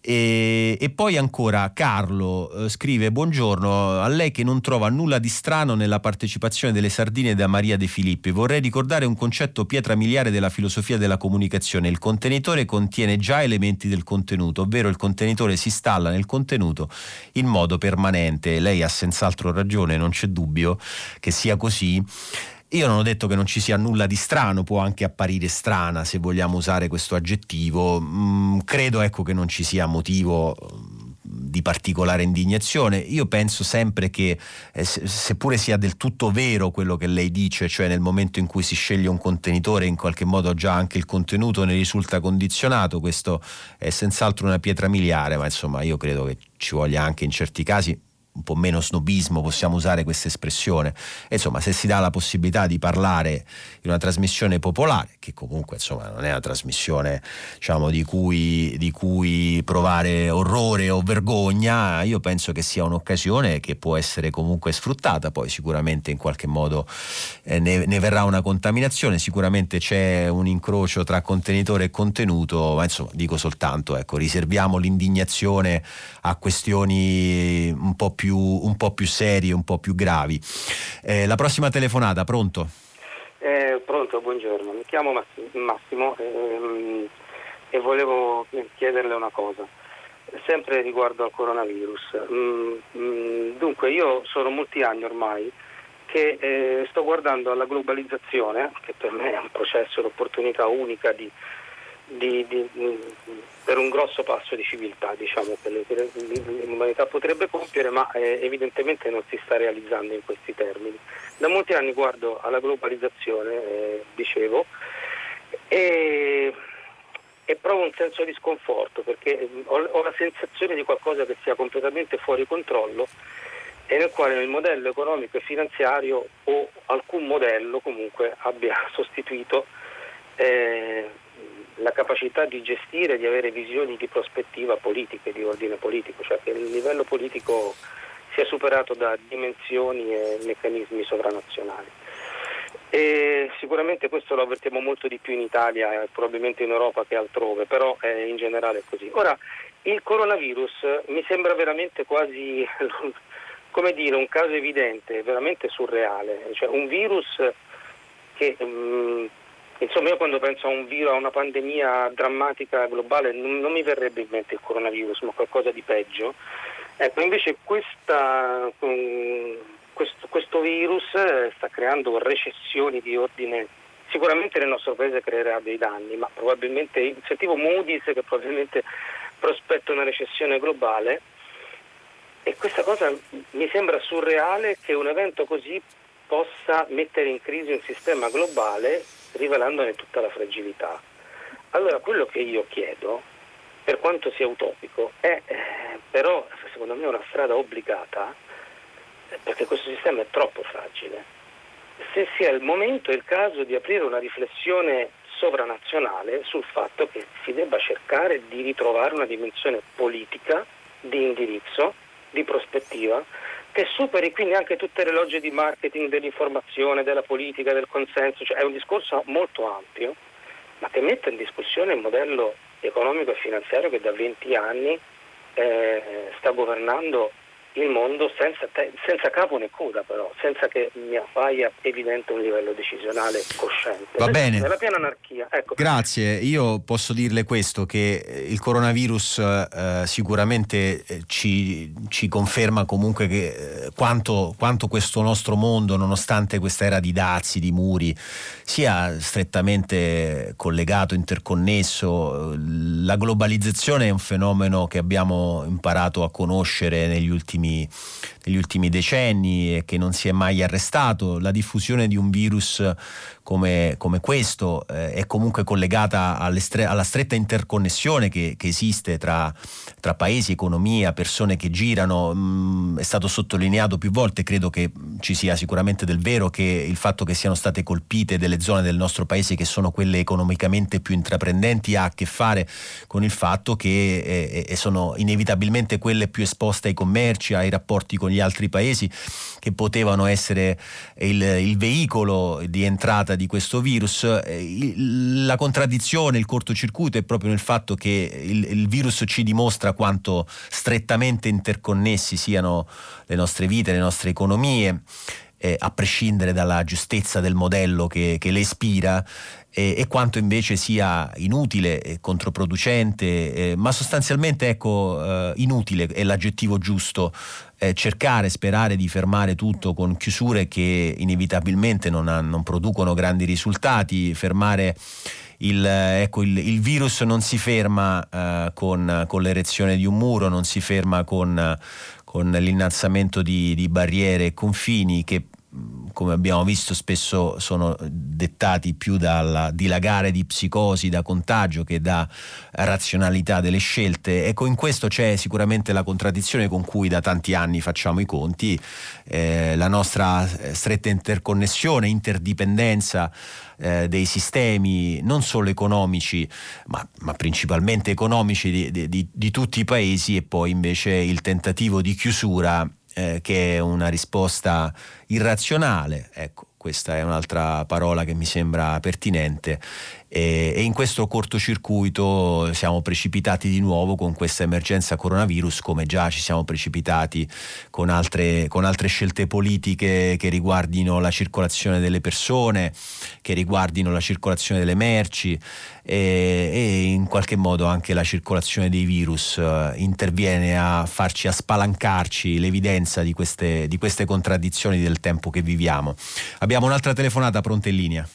E, e, poi ancora Carlo eh, scrive buongiorno a lei che non trova nulla di strano nella partecipazione delle sardine da Maria De Filippi. Vorrei ricordare un concetto pietra miliare della filosofia della comunicazione. Il contenitore contiene già elementi del contenuto ovvero il contenitore si installa nel contenuto in modo permanente. Lei ha senz'altro ragione non c'è dubbio che sia così io non ho detto che non ci sia nulla di strano, può anche apparire strana se vogliamo usare questo aggettivo. Mm, credo ecco che non ci sia motivo mm, di particolare indignazione. Io penso sempre che, eh, seppure sia del tutto vero quello che lei dice, cioè nel momento in cui si sceglie un contenitore, in qualche modo già anche il contenuto ne risulta condizionato, questo è senz'altro una pietra miliare, ma insomma io credo che ci voglia anche in certi casi un po' meno snobismo, possiamo usare questa espressione. E, insomma, se si dà la possibilità di parlare in una trasmissione popolare, che comunque insomma, non è una trasmissione diciamo, di, cui, di, cui, provare orrore o vergogna, io penso che sia un'occasione che può essere comunque sfruttata, poi sicuramente in qualche modo eh, ne, ne, verrà una contaminazione, sicuramente c'è un incrocio tra contenitore e contenuto, ma insomma dico soltanto, ecco, riserviamo l'indignazione a questioni un po' più un po' più serie, un po' più gravi. Eh, la prossima telefonata, pronto? Eh, chiamo Massimo ehm, e volevo chiederle una cosa, sempre riguardo al coronavirus. Mm, mm, dunque, io sono molti anni ormai che eh, sto guardando alla globalizzazione, che per me è un processo, un'opportunità unica di di, di, per un grosso passo di civiltà diciamo, che l'umanità potrebbe compiere, ma eh, evidentemente non si sta realizzando in questi termini. Da molti anni guardo alla globalizzazione, eh, dicevo, e, e, provo un senso di sconforto perché eh, ho, ho la sensazione di qualcosa che sia completamente fuori controllo e nel quale il modello economico e finanziario o alcun modello comunque abbia <laughs> sostituito eh, la capacità di gestire, di avere visioni di prospettiva politiche, di ordine politico, cioè che il livello politico sia superato da dimensioni e meccanismi sovranazionali. E sicuramente questo lo avvertiamo molto di più in Italia e probabilmente in Europa che altrove, però eh, in generale è così. Ora, il coronavirus mi sembra veramente quasi, <laughs> come dire, un caso evidente, veramente surreale, cioè un virus che... Um, Insomma, io quando penso a un virus, a una pandemia drammatica globale, non, non mi verrebbe in mente il coronavirus, ma qualcosa di peggio. Ecco, invece questa, um, questo, questo, virus eh, sta creando recessioni di ordine, sicuramente nel nostro paese creerà dei danni, ma probabilmente, sentivo Moody's che probabilmente prospetta una recessione globale e questa cosa mi sembra surreale che un evento così possa mettere in crisi un sistema globale rivelandone tutta la fragilità. Allora quello che io chiedo, per quanto sia utopico, è eh, però secondo me una strada obbligata, perché questo sistema è troppo fragile. Se sia il momento e il caso di aprire una riflessione sovranazionale sul fatto che si debba cercare di ritrovare una dimensione politica, di indirizzo, di prospettiva, che superi quindi anche tutte le logge di marketing dell'informazione, della politica, del consenso, cioè è un discorso molto ampio, ma che mette in discussione il modello economico e finanziario che da 20 anni eh, sta governando il mondo senza, te- senza, capo né coda però, senza che mi appaia evidente un livello decisionale cosciente. Va bene. Nella piena anarchia. Ecco. Grazie, io posso dirle questo, che il coronavirus eh, sicuramente eh, ci, ci, conferma comunque che, eh, quanto, quanto, questo nostro mondo, nonostante questa era di dazi, di muri, sia strettamente collegato, interconnesso. La globalizzazione è un fenomeno che abbiamo imparato a conoscere negli ultimi ultimi, negli ultimi decenni e che non si è mai arrestato. La diffusione di un virus come, come questo eh, è comunque collegata alla stretta interconnessione che, che esiste tra, tra, paesi, economia, persone che girano. Mm, è stato sottolineato più volte, credo che ci sia sicuramente del vero che il fatto che siano state colpite delle zone del nostro paese che sono quelle economicamente più intraprendenti ha a che fare con il fatto che eh, eh sono inevitabilmente quelle più esposte ai commerci, ai rapporti con gli altri paesi che potevano essere il, il veicolo di entrata di questo virus. Eh, la contraddizione, il cortocircuito è proprio nel fatto che il, il virus ci dimostra quanto strettamente interconnessi siano le nostre vite, le nostre economie. Eh, a prescindere dalla giustezza del modello che, che le ispira, eh, e quanto invece sia inutile e controproducente, eh, ma sostanzialmente ecco, eh, inutile è l'aggettivo giusto, eh, cercare, sperare di fermare tutto con chiusure che inevitabilmente non, ha, non producono grandi risultati, fermare il, ecco, il, il, virus non si ferma uh, con, con, l'erezione di un muro, non si ferma con, con l'innalzamento di, di, barriere e confini che come abbiamo visto spesso sono dettati più dal dilagare di psicosi da contagio che da razionalità delle scelte. Ecco, in questo c'è sicuramente la contraddizione con cui da tanti anni facciamo i conti, eh, la nostra eh, stretta interconnessione, interdipendenza eh, dei sistemi non solo economici ma, ma principalmente economici di, di, di tutti i paesi e poi invece il tentativo di chiusura eh, che è una risposta irrazionale, ecco, questa è un'altra parola che mi sembra pertinente e, in questo cortocircuito siamo precipitati di nuovo con questa emergenza coronavirus come già ci siamo precipitati con altre, con altre scelte politiche che riguardino la circolazione delle persone, che riguardino la circolazione delle merci e, e in qualche modo anche la circolazione dei virus uh, interviene a farci a spalancarci l'evidenza di queste, di queste contraddizioni del tempo che viviamo. Abbiamo un'altra telefonata pronta in linea.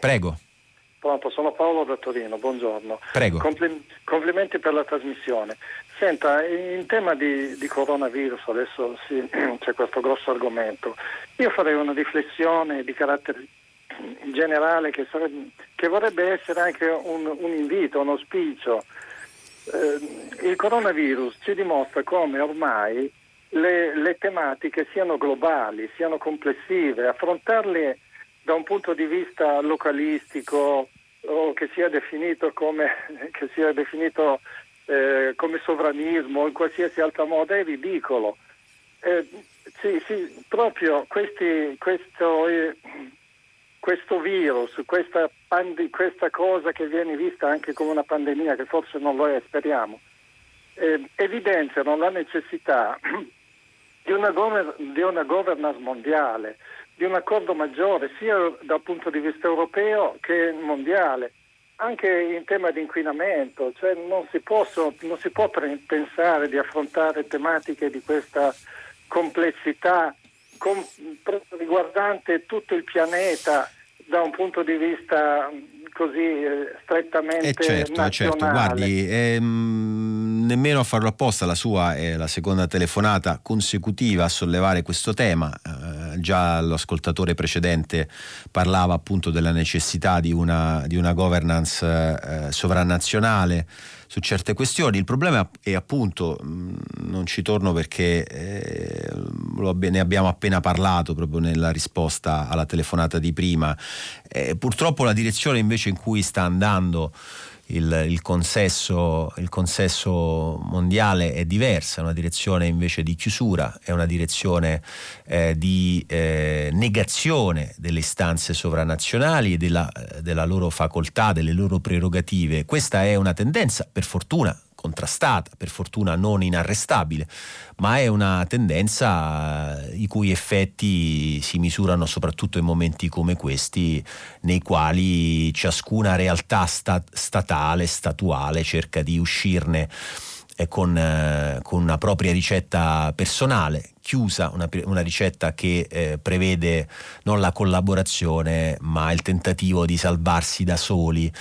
Prego. Pronto, sono Paolo da Torino, buongiorno. Prego. Compl- complimenti per la trasmissione. Senta, in tema di, di coronavirus adesso sì, <clears throat> c'è questo grosso argomento. Io farei una riflessione di carattere generale che, sarebbe, che vorrebbe essere anche un, un invito, un auspicio. Eh, il coronavirus ci dimostra come ormai le, le tematiche siano globali, siano complessive, affrontarle da un punto di vista localistico, o che sia definito come, <laughs> sia definito, eh, come sovranismo in qualsiasi altra moda è ridicolo. Eh, sì, sì, proprio questi, questo, eh, questo, virus, questa, pandi- questa, cosa che viene vista anche come una pandemia, che forse non lo è, speriamo, eh, evidenziano la necessità <clears throat> di una governance mondiale, di un accordo maggiore sia dal punto di vista europeo che mondiale, anche in tema di inquinamento, cioè non si, posso, non si può pensare di affrontare tematiche di questa complessità com- riguardante tutto il pianeta da un punto di vista così eh, strettamente eh certo, nazionale. certo, guardi, ehm, nemmeno a farlo apposta, la sua è la seconda telefonata consecutiva a sollevare questo tema. Eh, già l'ascoltatore precedente parlava appunto della necessità di una, di una governance eh, sovranazionale su certe questioni. Il problema è appunto, mm, non ci torno perché eh, ne abbiamo appena parlato proprio nella risposta alla telefonata di prima, eh, purtroppo la direzione invece in cui sta andando il, il, consesso, il, consesso, mondiale è diversa, è una direzione invece di chiusura, è una direzione eh, di eh, negazione delle istanze sovranazionali e della, della loro facoltà, delle loro prerogative. Questa è una tendenza, per fortuna, contrastata, per fortuna non inarrestabile, ma è una tendenza eh, i cui effetti si misurano soprattutto in momenti come questi, nei quali ciascuna realtà sta- statale, statuale, cerca di uscirne eh, con, eh, con, una propria ricetta personale, chiusa, una, una ricetta che eh, prevede non la collaborazione ma il tentativo di salvarsi da soli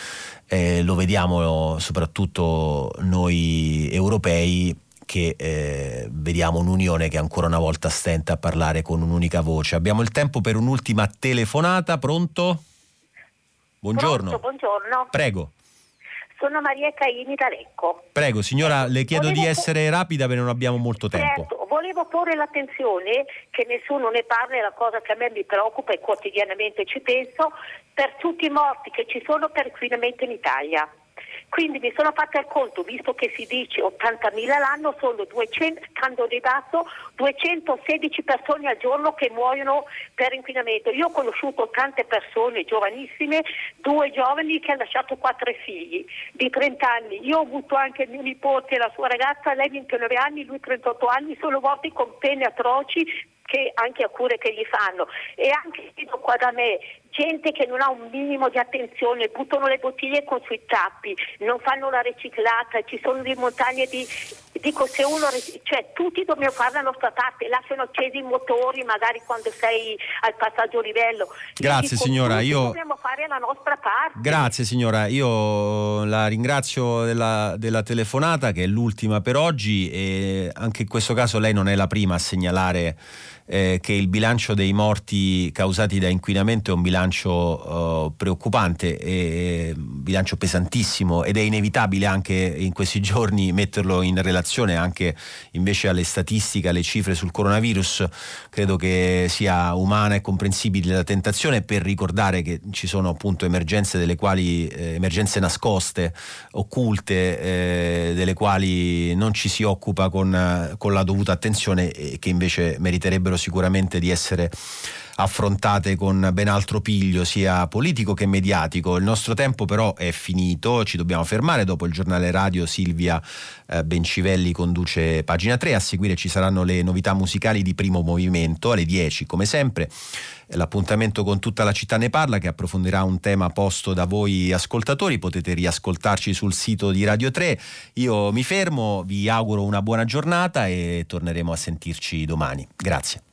eh, lo vediamo soprattutto noi europei che eh, vediamo un'unione che ancora una volta stenta a parlare con un'unica voce. Abbiamo il tempo per un'ultima telefonata, pronto? Buongiorno. Pronto, buongiorno. Prego. Sono Maria Caini da Lecco. Prego, signora, le chiedo volevo di essere rapida perché non abbiamo molto tempo. Certo, volevo porre l'attenzione che nessuno ne parla, è la cosa che a me mi preoccupa e quotidianamente ci penso, per tutti i morti che ci sono per inquinamento in Italia. Quindi mi sono fatta il conto, visto che si dice 80.000 l'anno, sono 200, candidato 216 persone al giorno che muoiono per inquinamento. Io ho conosciuto tante persone giovanissime, due giovani che hanno lasciato quattro figli di 30 anni. Io ho avuto anche mio nipote e la sua ragazza, lei 29 anni, lui 38 anni, sono morti con pene atroci che anche a cure che gli fanno e anche qua da me gente che non ha un minimo di attenzione, buttano le bottiglie con sui tappi, non fanno la riciclata, ci sono delle montagne di... Dico se uno, cioè tutti dobbiamo fare la nostra parte, lasciano accesi i motori magari quando sei al passaggio livello. Grazie dico, signora, io... Dobbiamo fare la nostra parte. Grazie signora, io la ringrazio della, della telefonata che è l'ultima per oggi e anche in questo caso lei non è la prima a segnalare eh, che il bilancio dei morti causati da inquinamento è un bilancio eh, preoccupante, è un bilancio pesantissimo ed è inevitabile anche in questi <laughs> giorni metterlo in relazione anche invece alle statistiche, alle cifre sul coronavirus. Credo che sia umana e comprensibile la tentazione per ricordare che ci sono appunto emergenze delle quali eh, emergenze nascoste, occulte, eh, delle quali non ci si occupa con, con la dovuta attenzione e che invece meriterebbero sicuramente di essere affrontate con ben altro piglio sia politico che mediatico. Il nostro tempo però è finito, ci dobbiamo fermare dopo il giornale radio Silvia eh, Bencivelli conduce pagina 3, a seguire ci saranno le novità musicali di primo movimento alle 10 come sempre. L'appuntamento con tutta la città ne parla che approfondirà un tema posto da voi ascoltatori, potete riascoltarci sul sito di Radio 3. Io mi fermo, vi auguro una buona giornata e torneremo a sentirci domani. Grazie.